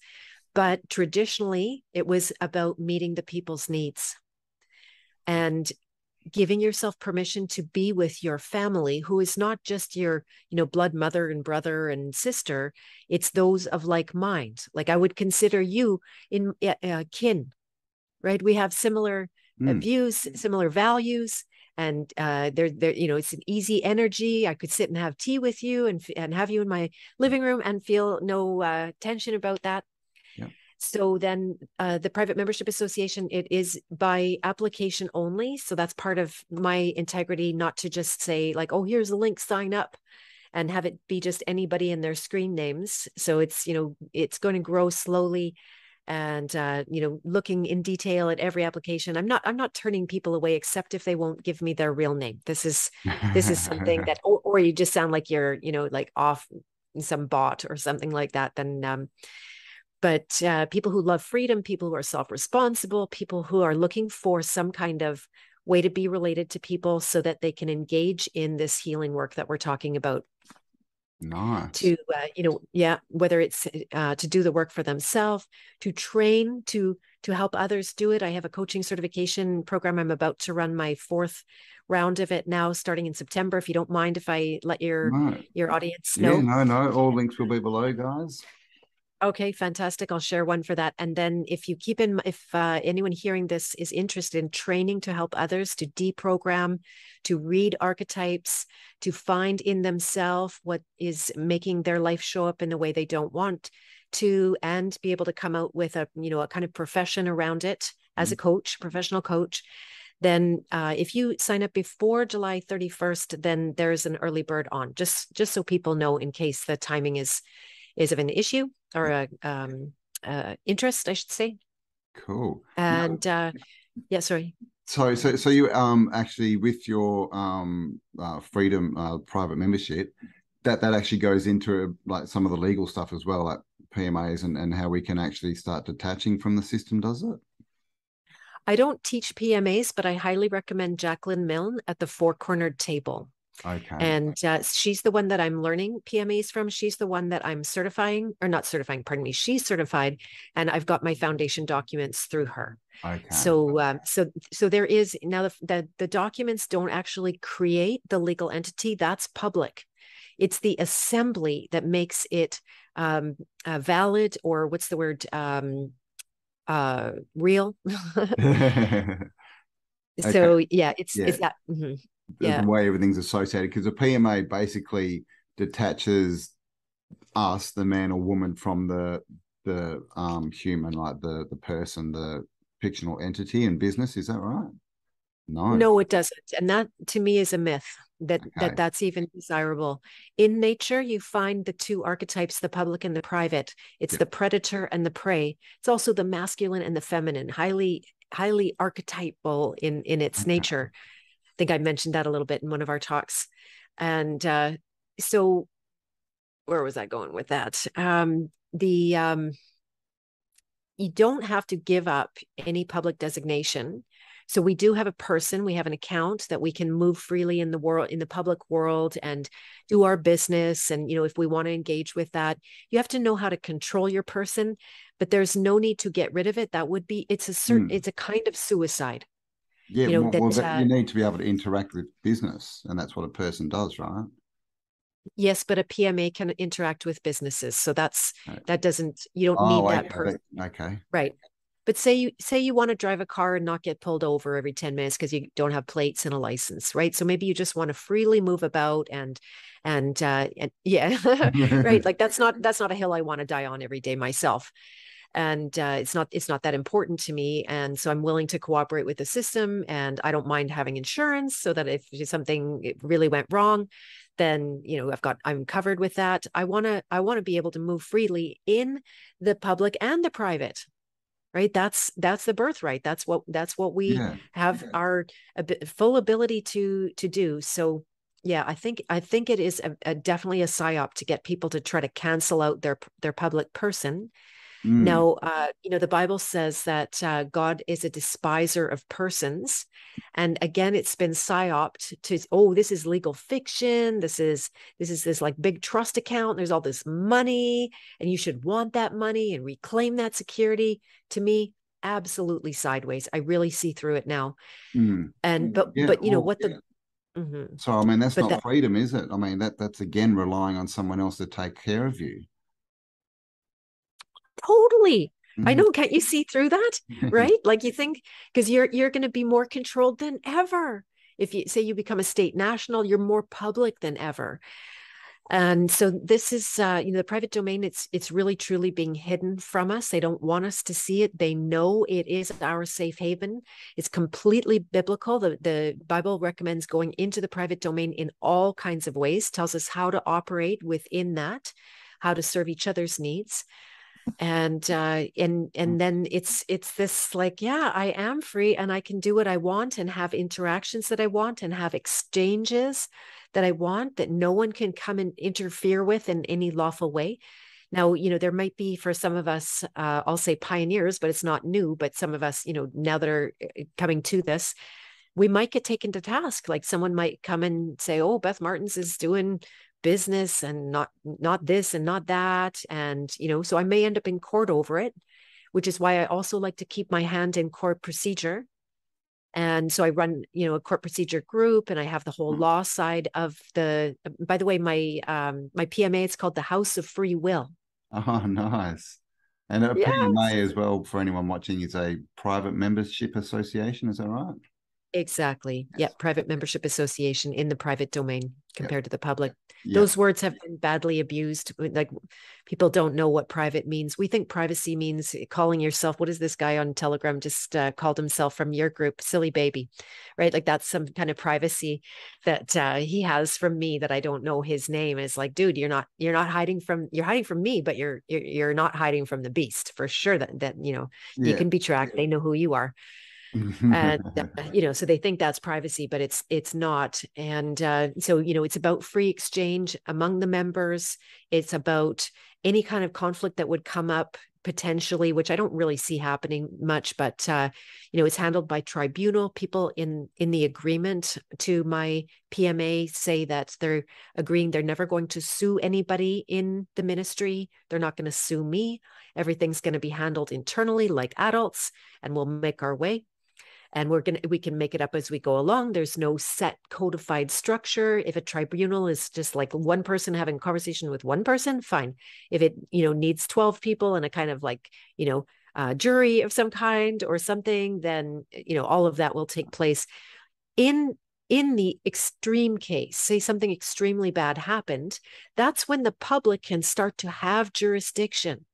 But traditionally, it was about meeting the people's needs. And giving yourself permission to be with your family who is not just your you know blood mother and brother and sister it's those of like mind. Like i would consider you in uh, kin right? We have similar mm. views similar values and uh they're, they're you know it's an easy energy. I could sit and have tea with you and and have you in my living room and feel no uh tension about that so then uh, the private membership association, it is by application only. So that's part of my integrity, not to just say like, oh, here's a link, sign up and have it be just anybody in their screen names. So it's, you know, it's going to grow slowly and uh, you know looking in detail at every application i'm not i'm not turning people away except if they won't give me their real name this is this is something that or, or you just sound like you're you know like off some bot or something like that then um but uh, people who love freedom, people who are self responsible, people who are looking for some kind of way to be related to people so that they can engage in this healing work that we're talking about. Nice. To, uh, you know, yeah, whether it's uh, to do the work for themselves, to train, to to help others do it. I have a coaching certification program. I'm about to run my fourth round of it now, starting in September. If you don't mind, if I let your no. your audience know. Yeah, no, no. All links will be below, guys. Okay, fantastic. I'll share one for that. And then if you keep in, if uh, anyone hearing this is interested in training to help others to deprogram, to read archetypes, to find in themselves what is making their life show up in the way they don't want to, and be able to come out with a, you know, a kind of profession around it as mm-hmm. a coach, professional coach, then uh, if you sign up before July 31st, then there's an early bird on just just so people know in case the timing is is of an issue or a um, uh, interest, I should say. Cool. And uh, yeah, sorry. So, so, so you um actually with your um uh, freedom uh, private membership, that that actually goes into like some of the legal stuff as well, like PMAs and and how we can actually start detaching from the system. Does it? I don't teach PMAs, but I highly recommend Jacqueline Milne at the Four Cornered Table. Okay. And uh, she's the one that I'm learning PMAs from. She's the one that I'm certifying, or not certifying, pardon me. She's certified, and I've got my foundation documents through her. Okay. So, um, so, so there is now the, the the documents don't actually create the legal entity. That's public. It's the assembly that makes it um, uh, valid, or what's the word? Um, uh, real. okay. So yeah, it's yeah. it's that. Mm-hmm yeah. the way everything's associated because a PMA basically detaches us, the man or woman, from the the um human, like the the person, the fictional entity and business. Is that right? No, no, it doesn't, and that to me is a myth that okay. that that's even desirable. In nature, you find the two archetypes: the public and the private. It's the predator and the prey. It's also the masculine and the feminine, highly highly archetypal in in its okay. nature think I mentioned that a little bit in one of our talks. And uh, so, where was I going with that? Um, the um, you don't have to give up any public designation. So we do have a person, we have an account that we can move freely in the world, in the public world, and do our business. And you know, if we want to engage with that, you have to know how to control your person. But there's no need to get rid of it. That would be it's a certain mm. it's a kind of suicide yeah, you know, well, that, well, uh, you need to be able to interact with business, and that's what a person does, right? Yes, but a PMA can interact with businesses, so that's that doesn't you don't oh, need that okay. person. Okay, right. But say you say you want to drive a car and not get pulled over every 10 minutes because you don't have plates and a license, right? So maybe you just want to freely move about and and uh and yeah, right. Like that's not that's not a hill I want to die on every day myself and uh, it's not it's not that important to me and so i'm willing to cooperate with the system and i don't mind having insurance so that if something really went wrong then you know i've got i'm covered with that. I want to i want to be able to move freely in the public and the private right? That's that's the birthright. That's what that's what we yeah. have our full ability to to do. So yeah i think i think it is a, a definitely a psyop to get people to try to cancel out their their public person Mm. Now, uh, you know, the Bible says that uh, God is a despiser of persons. And again, it's been psyoped to, oh, this is legal fiction. This is, this is this like big trust account. There's all this money and you should want that money and reclaim that security. To me, absolutely sideways. I really see through it now. Mm. And, but, yeah, but, you know, what the, Mm-hmm. So I mean that's but not that, freedom, is it? I mean that that's again relying on someone else to take care of you totally. Mm-hmm. i know can't you see through that? Right? Like you think because you're you're going to be more controlled than ever. If you say you become a state national you're more public than ever. And so this is uh, you know the private domain it's it's really truly being hidden from us. They don't want us to see it. They know it is our safe haven. It's completely biblical. The the bible recommends going into the private domain in all kinds of ways tells us how to operate within that how to serve each other's needs and uh and and then it's it's this like yeah i am free and i can do what i want and have interactions that i want and have exchanges that i want that no one can come and interfere with in any lawful way. Now you know there might be for some of us uh, i'll say pioneers but it's not new but some of us you know now that are uh, coming to this we might get taken to task. Like someone might come and say oh beth martins is doing business and not not this and not that and you know so i may end up in court over it which is why i also like to keep my hand in court procedure and so i run you know a court procedure group and i have the whole mm. law side of the by the way my um my pma it's called the house of free will Oh, nice. And a Yes. PMA as well for anyone watching is a private membership association. Is that right? Exactly. Yeah. Private membership association in the private domain compared to the public. Yeah. Those words have been badly abused. Like people don't know what private means. We think privacy means calling yourself, what is this guy on Telegram just uh, called himself from your group, silly baby, right? Like that's some kind of privacy that uh, he has from me that I don't know his name. Is like, dude, you're not you're not hiding from you're hiding from me, but you're you're, you're not hiding from the beast for sure. That that you know you can be tracked. They know who you are and uh, you know so they think that's privacy but it's it's not. And uh, so you know it's about free exchange among the members. It's about any kind of conflict that would come up potentially which i don't really see happening much but uh, you know it's handled by tribunal. People in in the agreement to my pma say that they're agreeing they're never going to sue anybody in the ministry. They're not going to sue me. Everything's going to be handled internally like adults and we'll make our way and we're going to we can make it up as we go along. There's no set codified structure. If a tribunal is just like one person having a conversation with one person fine. If it you know needs 12 people and a kind of like you know uh, jury of some kind or something then you know all of that will take place. In in the extreme case say something extremely bad happened that's when the public can start to have jurisdiction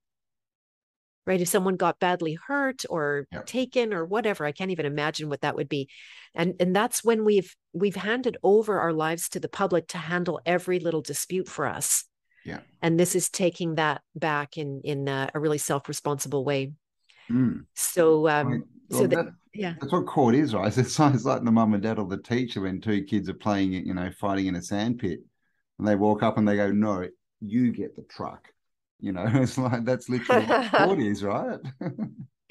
right? If someone got badly hurt or taken or whatever, I can't even imagine what that would be. And and that's when we've we've handed over our lives to the public to handle every little dispute for us. Yeah. And this is taking that back in in a, a really self-responsible way. Mm. So I um mean, so that- that- yeah. that's what court is, right? It's it's like the mum and dad or the teacher when two kids are playing, you know, fighting in a sandpit, and they walk up and they go, "No, you get the truck." You know, it's like that's literally what court is, right?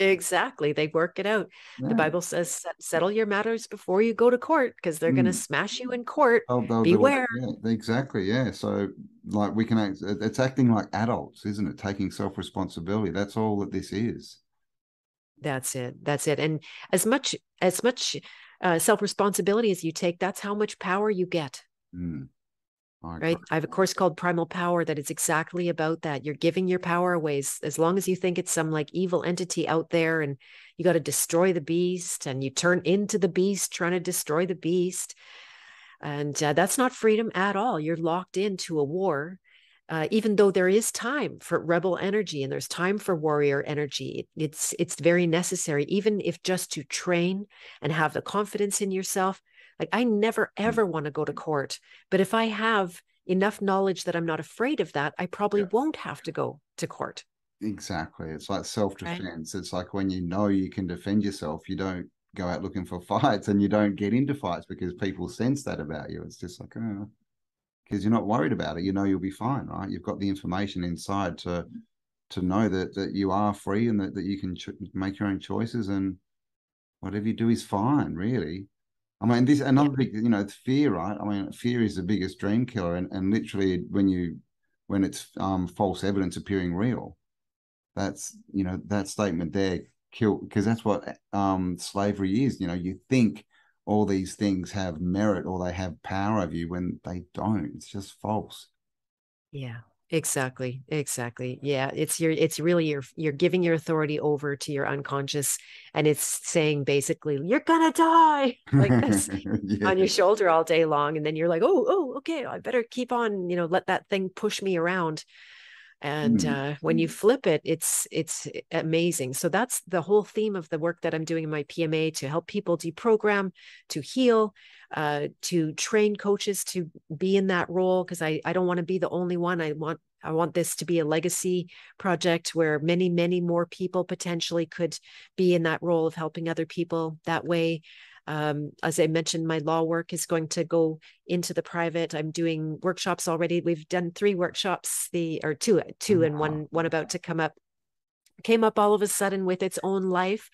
Exactly. They work it out. Yeah. The Bible says settle your matters before you go to court because they're going to Mm. smash you in court. They'll- they'll. Beware. Yeah, exactly. Yeah. So, like, we can act, it's acting like adults, isn't it? Taking self responsibility. That's all that this is. That's it. That's it. And as much as much uh, self responsibility as you take, that's how much power you get. Mm. Right. I have a course called Primal Power that is exactly about that. You're giving your power away as, long as you think it's some like evil entity out there and you got to destroy the beast and you turn into the beast trying to destroy the beast. And uh, that's not freedom at all. You're locked into a war. Uh, even though there is time for rebel energy and there's time for warrior energy, it, it's it's very necessary. Even if just to train and have the confidence in yourself. Like I never mm. ever want to go to court, but if I have enough knowledge that I'm not afraid of that, I probably Yeah. won't have to go to court. Exactly. It's like self defense. It's like when you know you can defend yourself, you don't go out looking for fights and you don't get into fights because people sense that about you. It's just like, oh, because you're not worried about it. You know you'll be fine, right? You've got the information inside to to know that that you are free and that, that you can ch- make your own choices and whatever you do is fine, really. I mean, this another big, you know, it's fear, right? I mean, fear is the biggest dream killer, and and literally when you when it's um false evidence appearing real, that's you know that statement there kill because that's what um slavery is. You know, you think all these things have merit or they have power over you when they don't. It's just false. Yeah, exactly. Exactly. Yeah. It's your it's really your you're giving your authority over to your unconscious and it's saying basically, you're gonna die like this yeah. on your shoulder all day long. And then you're like, oh, oh, okay, I better keep on, you know, let that thing push me around. And Mm. uh, when you flip it, it's it's amazing. So that's the whole theme of the work that I'm doing in my PMA to help people deprogram, to heal, uh, to train coaches to be in that role. Because I I don't want to be the only one. I want I want this to be a legacy project where many many more people potentially could be in that role of helping other people that way. Um, as I mentioned, my law work is going to go into the private. I'm doing workshops already. We've done three workshops, the or two, two, and one one about to come up. Came up all of a sudden with its own life.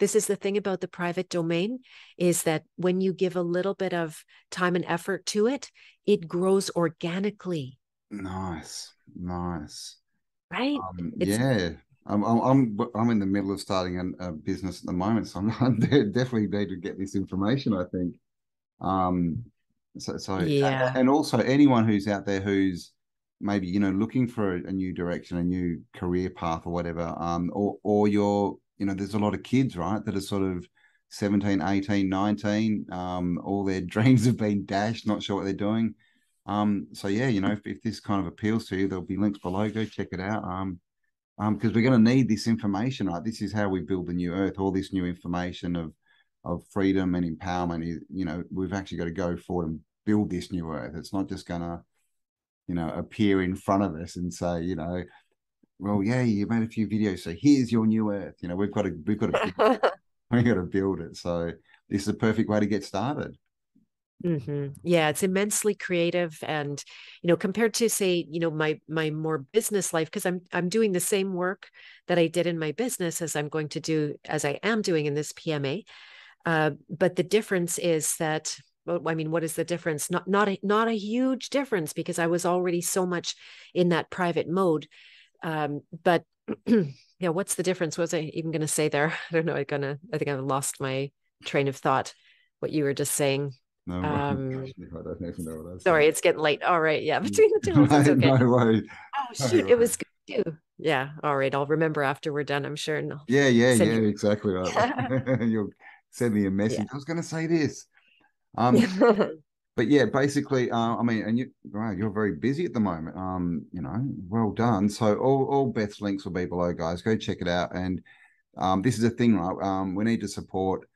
This is the thing about the private domain is that when you give a little bit of time and effort to it, it grows organically, Nice, nice. right? Um, yeah, I'm, I'm I'm I'm in the middle of starting a, a business at the moment, so I'm I definitely need to get this information. I think. Um, so so Yeah. and also anyone who's out there who's maybe you know looking for a, a, new direction a new career path or whatever um or or you're you know there's a lot of kids right that are sort of 17 18 19 um all their dreams have been dashed not sure what they're doing um so yeah you know if, if this kind of appeals to you there'll be links below go check it out um um because we're going to need this information right this is how we build the new earth all this new information of of freedom and empowerment is you know we've actually got to go forward and build this new earth it's not just going to you know, appear in front of us and say, you know, well, yeah, you made a few videos, so here's your new Earth. You know, we've got to we've got to we've got to build it. So this is a perfect way to get started. Mm-hmm. Yeah, it's immensely creative, and you know, compared to say, you know, my my more business life, because I'm I'm doing the same work that I did in my business as I'm going to do as I am doing in this PMA. Uh, but the difference is that I mean, what is the difference? Not not a, not a huge difference because I was already so much in that private mode. Um, but yeah, what's the difference? What was I even going to say there? I don't know. I gonna. I think I've lost my train of thought. What you were just saying. No, um, sorry, it's getting late. All right, yeah, between the two, it's okay. no. Oh shoot, it was good too. Yeah, all right. I'll remember after we're done. I'm sure. No. Yeah, yeah, yeah. You. Exactly right. You'll send me a message. Yeah. I was going to say this. Um, but yeah, basically, uh, I mean, and you, wow, you're very busy at the moment. Um, you know, well done. So all, all Beth's links will be below, guys. Go check it out. And um, this is a thing, right? Um, we need to support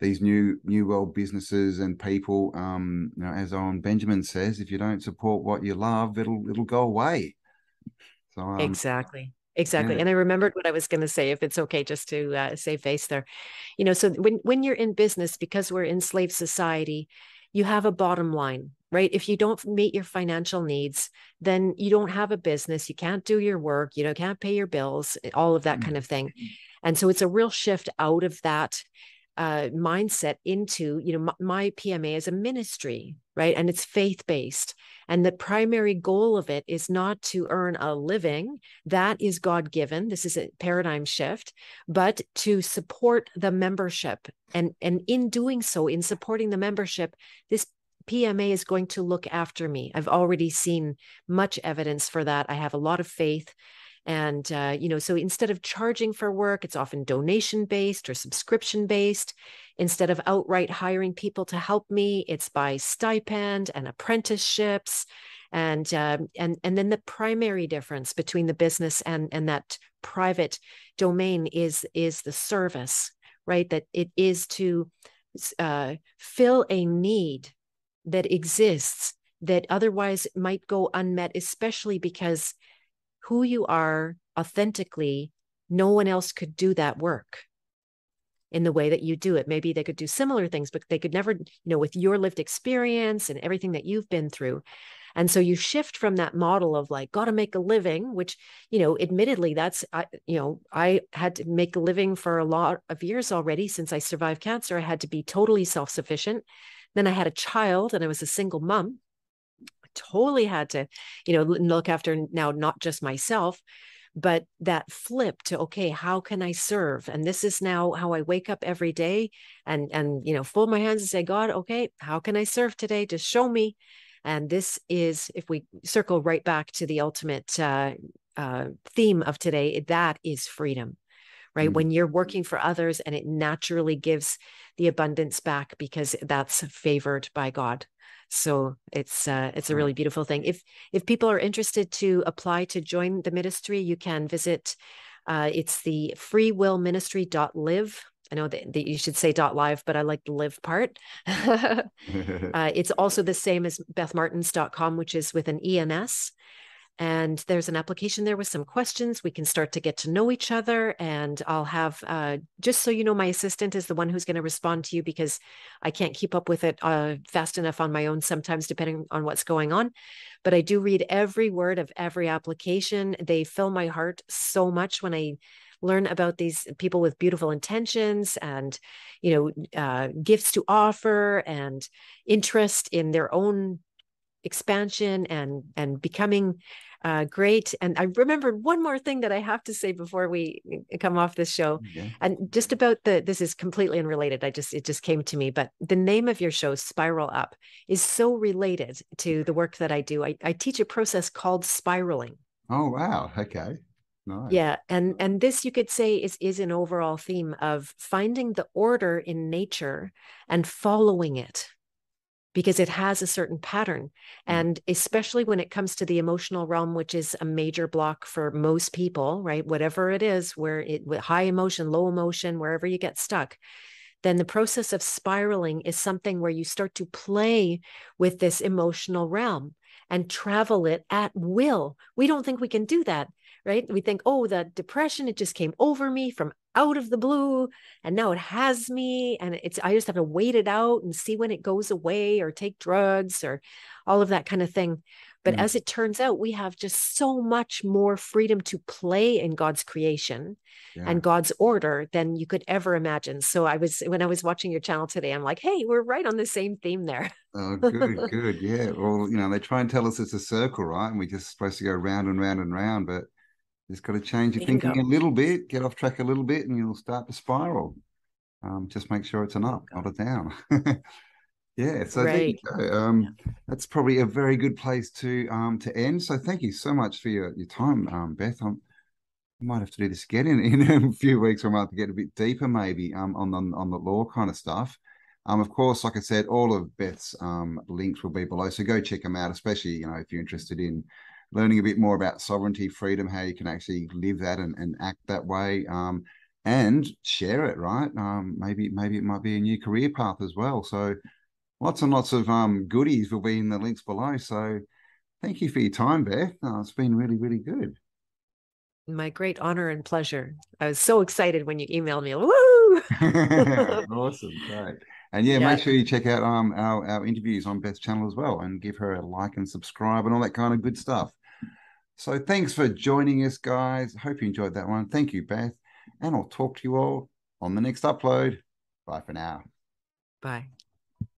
these new new world businesses and people. Um, you know, as Owen Benjamin says, if you don't support what you love, it'll it'll go away. So um, exactly. Exactly. Yeah. And I remembered what I was going to say, if it's okay, just to uh, save face there. You know, so when, when you're in business, because we're in slave society, you have a bottom line, right? If you don't meet your financial needs, then you don't have a business. You can't do your work. You know, can't pay your bills, all of that mm-hmm. kind of thing. And so it's a real shift out of that uh, mindset into, you know, my, my PMA is a ministry, right? And it's faith based. And the primary goal of it is not to earn a living. That is God given. This is a paradigm shift, but to support the membership. And, and in doing so, in supporting the membership, this PMA is going to look after me. I've already seen much evidence for that. I have a lot of faith and, uh, you know, so instead of charging for work, it's often donation based or subscription based. Instead of outright hiring people to help me, it's by stipend and apprenticeships. And, uh, and, and then the primary difference between the business and, and that private domain is, is the service, right? That it is to uh, fill a need that exists that otherwise might go unmet, especially because who you are authentically, no one else could do that work in the way that you do it. Maybe they could do similar things, but they could never, you know, with your lived experience and everything that you've been through. And so you shift from that model of like, got to make a living, which, you know, admittedly, that's, I, you know, I had to make a living for a lot of years already since I survived cancer. I had to be totally self sufficient. Then I had a child and I was a single mom totally had to, you know, look after now not just myself, but that flip to okay how can i serve? And this is now how i wake up every day and and you know fold my hands and say god okay how can i serve today? Just show me. And this is if we circle right back to the ultimate uh, uh, theme of today that is freedom right? Mm-hmm. when you're working for others and it naturally gives the abundance back because that's favored by god so it's uh, it's a really beautiful thing. If if people are interested to apply to join the ministry, you can visit. Uh, it's the freewillministry.live. I know that, that you should say dot live, but I like the live part. uh, it's also the same as bethmartins.com, which is with an ENS. And there's an application there with some questions. We can start to get to know each other. And I'll have, uh, just so you know, my assistant is the one who's going to respond to you because I can't keep up with it uh, fast enough on my own sometimes, depending on what's going on. But I do read every word of every application. They fill my heart so much when I learn about these people with beautiful intentions and you know uh, gifts to offer and interest in their own expansion and and becoming uh, great. And I remember one more thing that I have to say before we uh, come off this show, Yeah. and just about the. This is completely unrelated. I just it just came to me, but the name of your show, Spiral Up, is so related to the work that I do. I, I teach a process called spiraling. Oh wow. Okay. Nice. Yeah, and and this you could say is is an overall theme of finding the order in nature and following it because it has a certain pattern. Mm. and especially when it comes to the emotional realm which is a major block for most people right? Whatever it is where it with high emotion low emotion wherever you get stuck then the process of spiraling is something where you start to play with this emotional realm and travel it at will. We don't think we can do that right we think oh the depression it just came over me from out of the blue and now it has me and it's i just have to wait it out and see when it goes away or take drugs or all of that kind of thing but Mm. as it turns out we have just so much more freedom to play in god's creation Yeah. and god's order than you could ever imagine so i was when i was watching your channel today i'm like hey we're right on the same theme there Oh, good, good. Yeah. Well, you know, they try and tell us it's a circle, right? And we're just supposed to go round and round and round, but just got to change your thinking a little bit, get off track a little bit, and you'll start to spiral. Um, just make sure it's an up, not a down. yeah. So there you Right. go. Um, that's probably a very good place to um to end. So thank you so much for your, your time, um, Beth. I'm, I might have to do this again in, in a few weeks. I might have to get a bit deeper, maybe, um, on the on the law kind of stuff. Um, of course, like I said, all of Beth's um, links will be below, so go check them out. Especially, you know, if you're interested in learning a bit more about sovereignty, freedom, how you can actually live that and, and act that way, um, and share it. Right? Um, maybe maybe it might be a new career path as well. So, lots and lots of um, goodies will be in the links below. So, thank you for your time, Beth. Uh, it's been really really good. my great honor and pleasure i was so excited when you emailed me woo awesome, great. And yeah, Yeah. make sure you check out um our, our interviews on Beth's channel as well and give her a like and subscribe and all that kind of good stuff. So thanks for joining us, guys. Hope you enjoyed that one. Thank you, Beth. And I'll talk to you all on the next upload. Bye for now. bye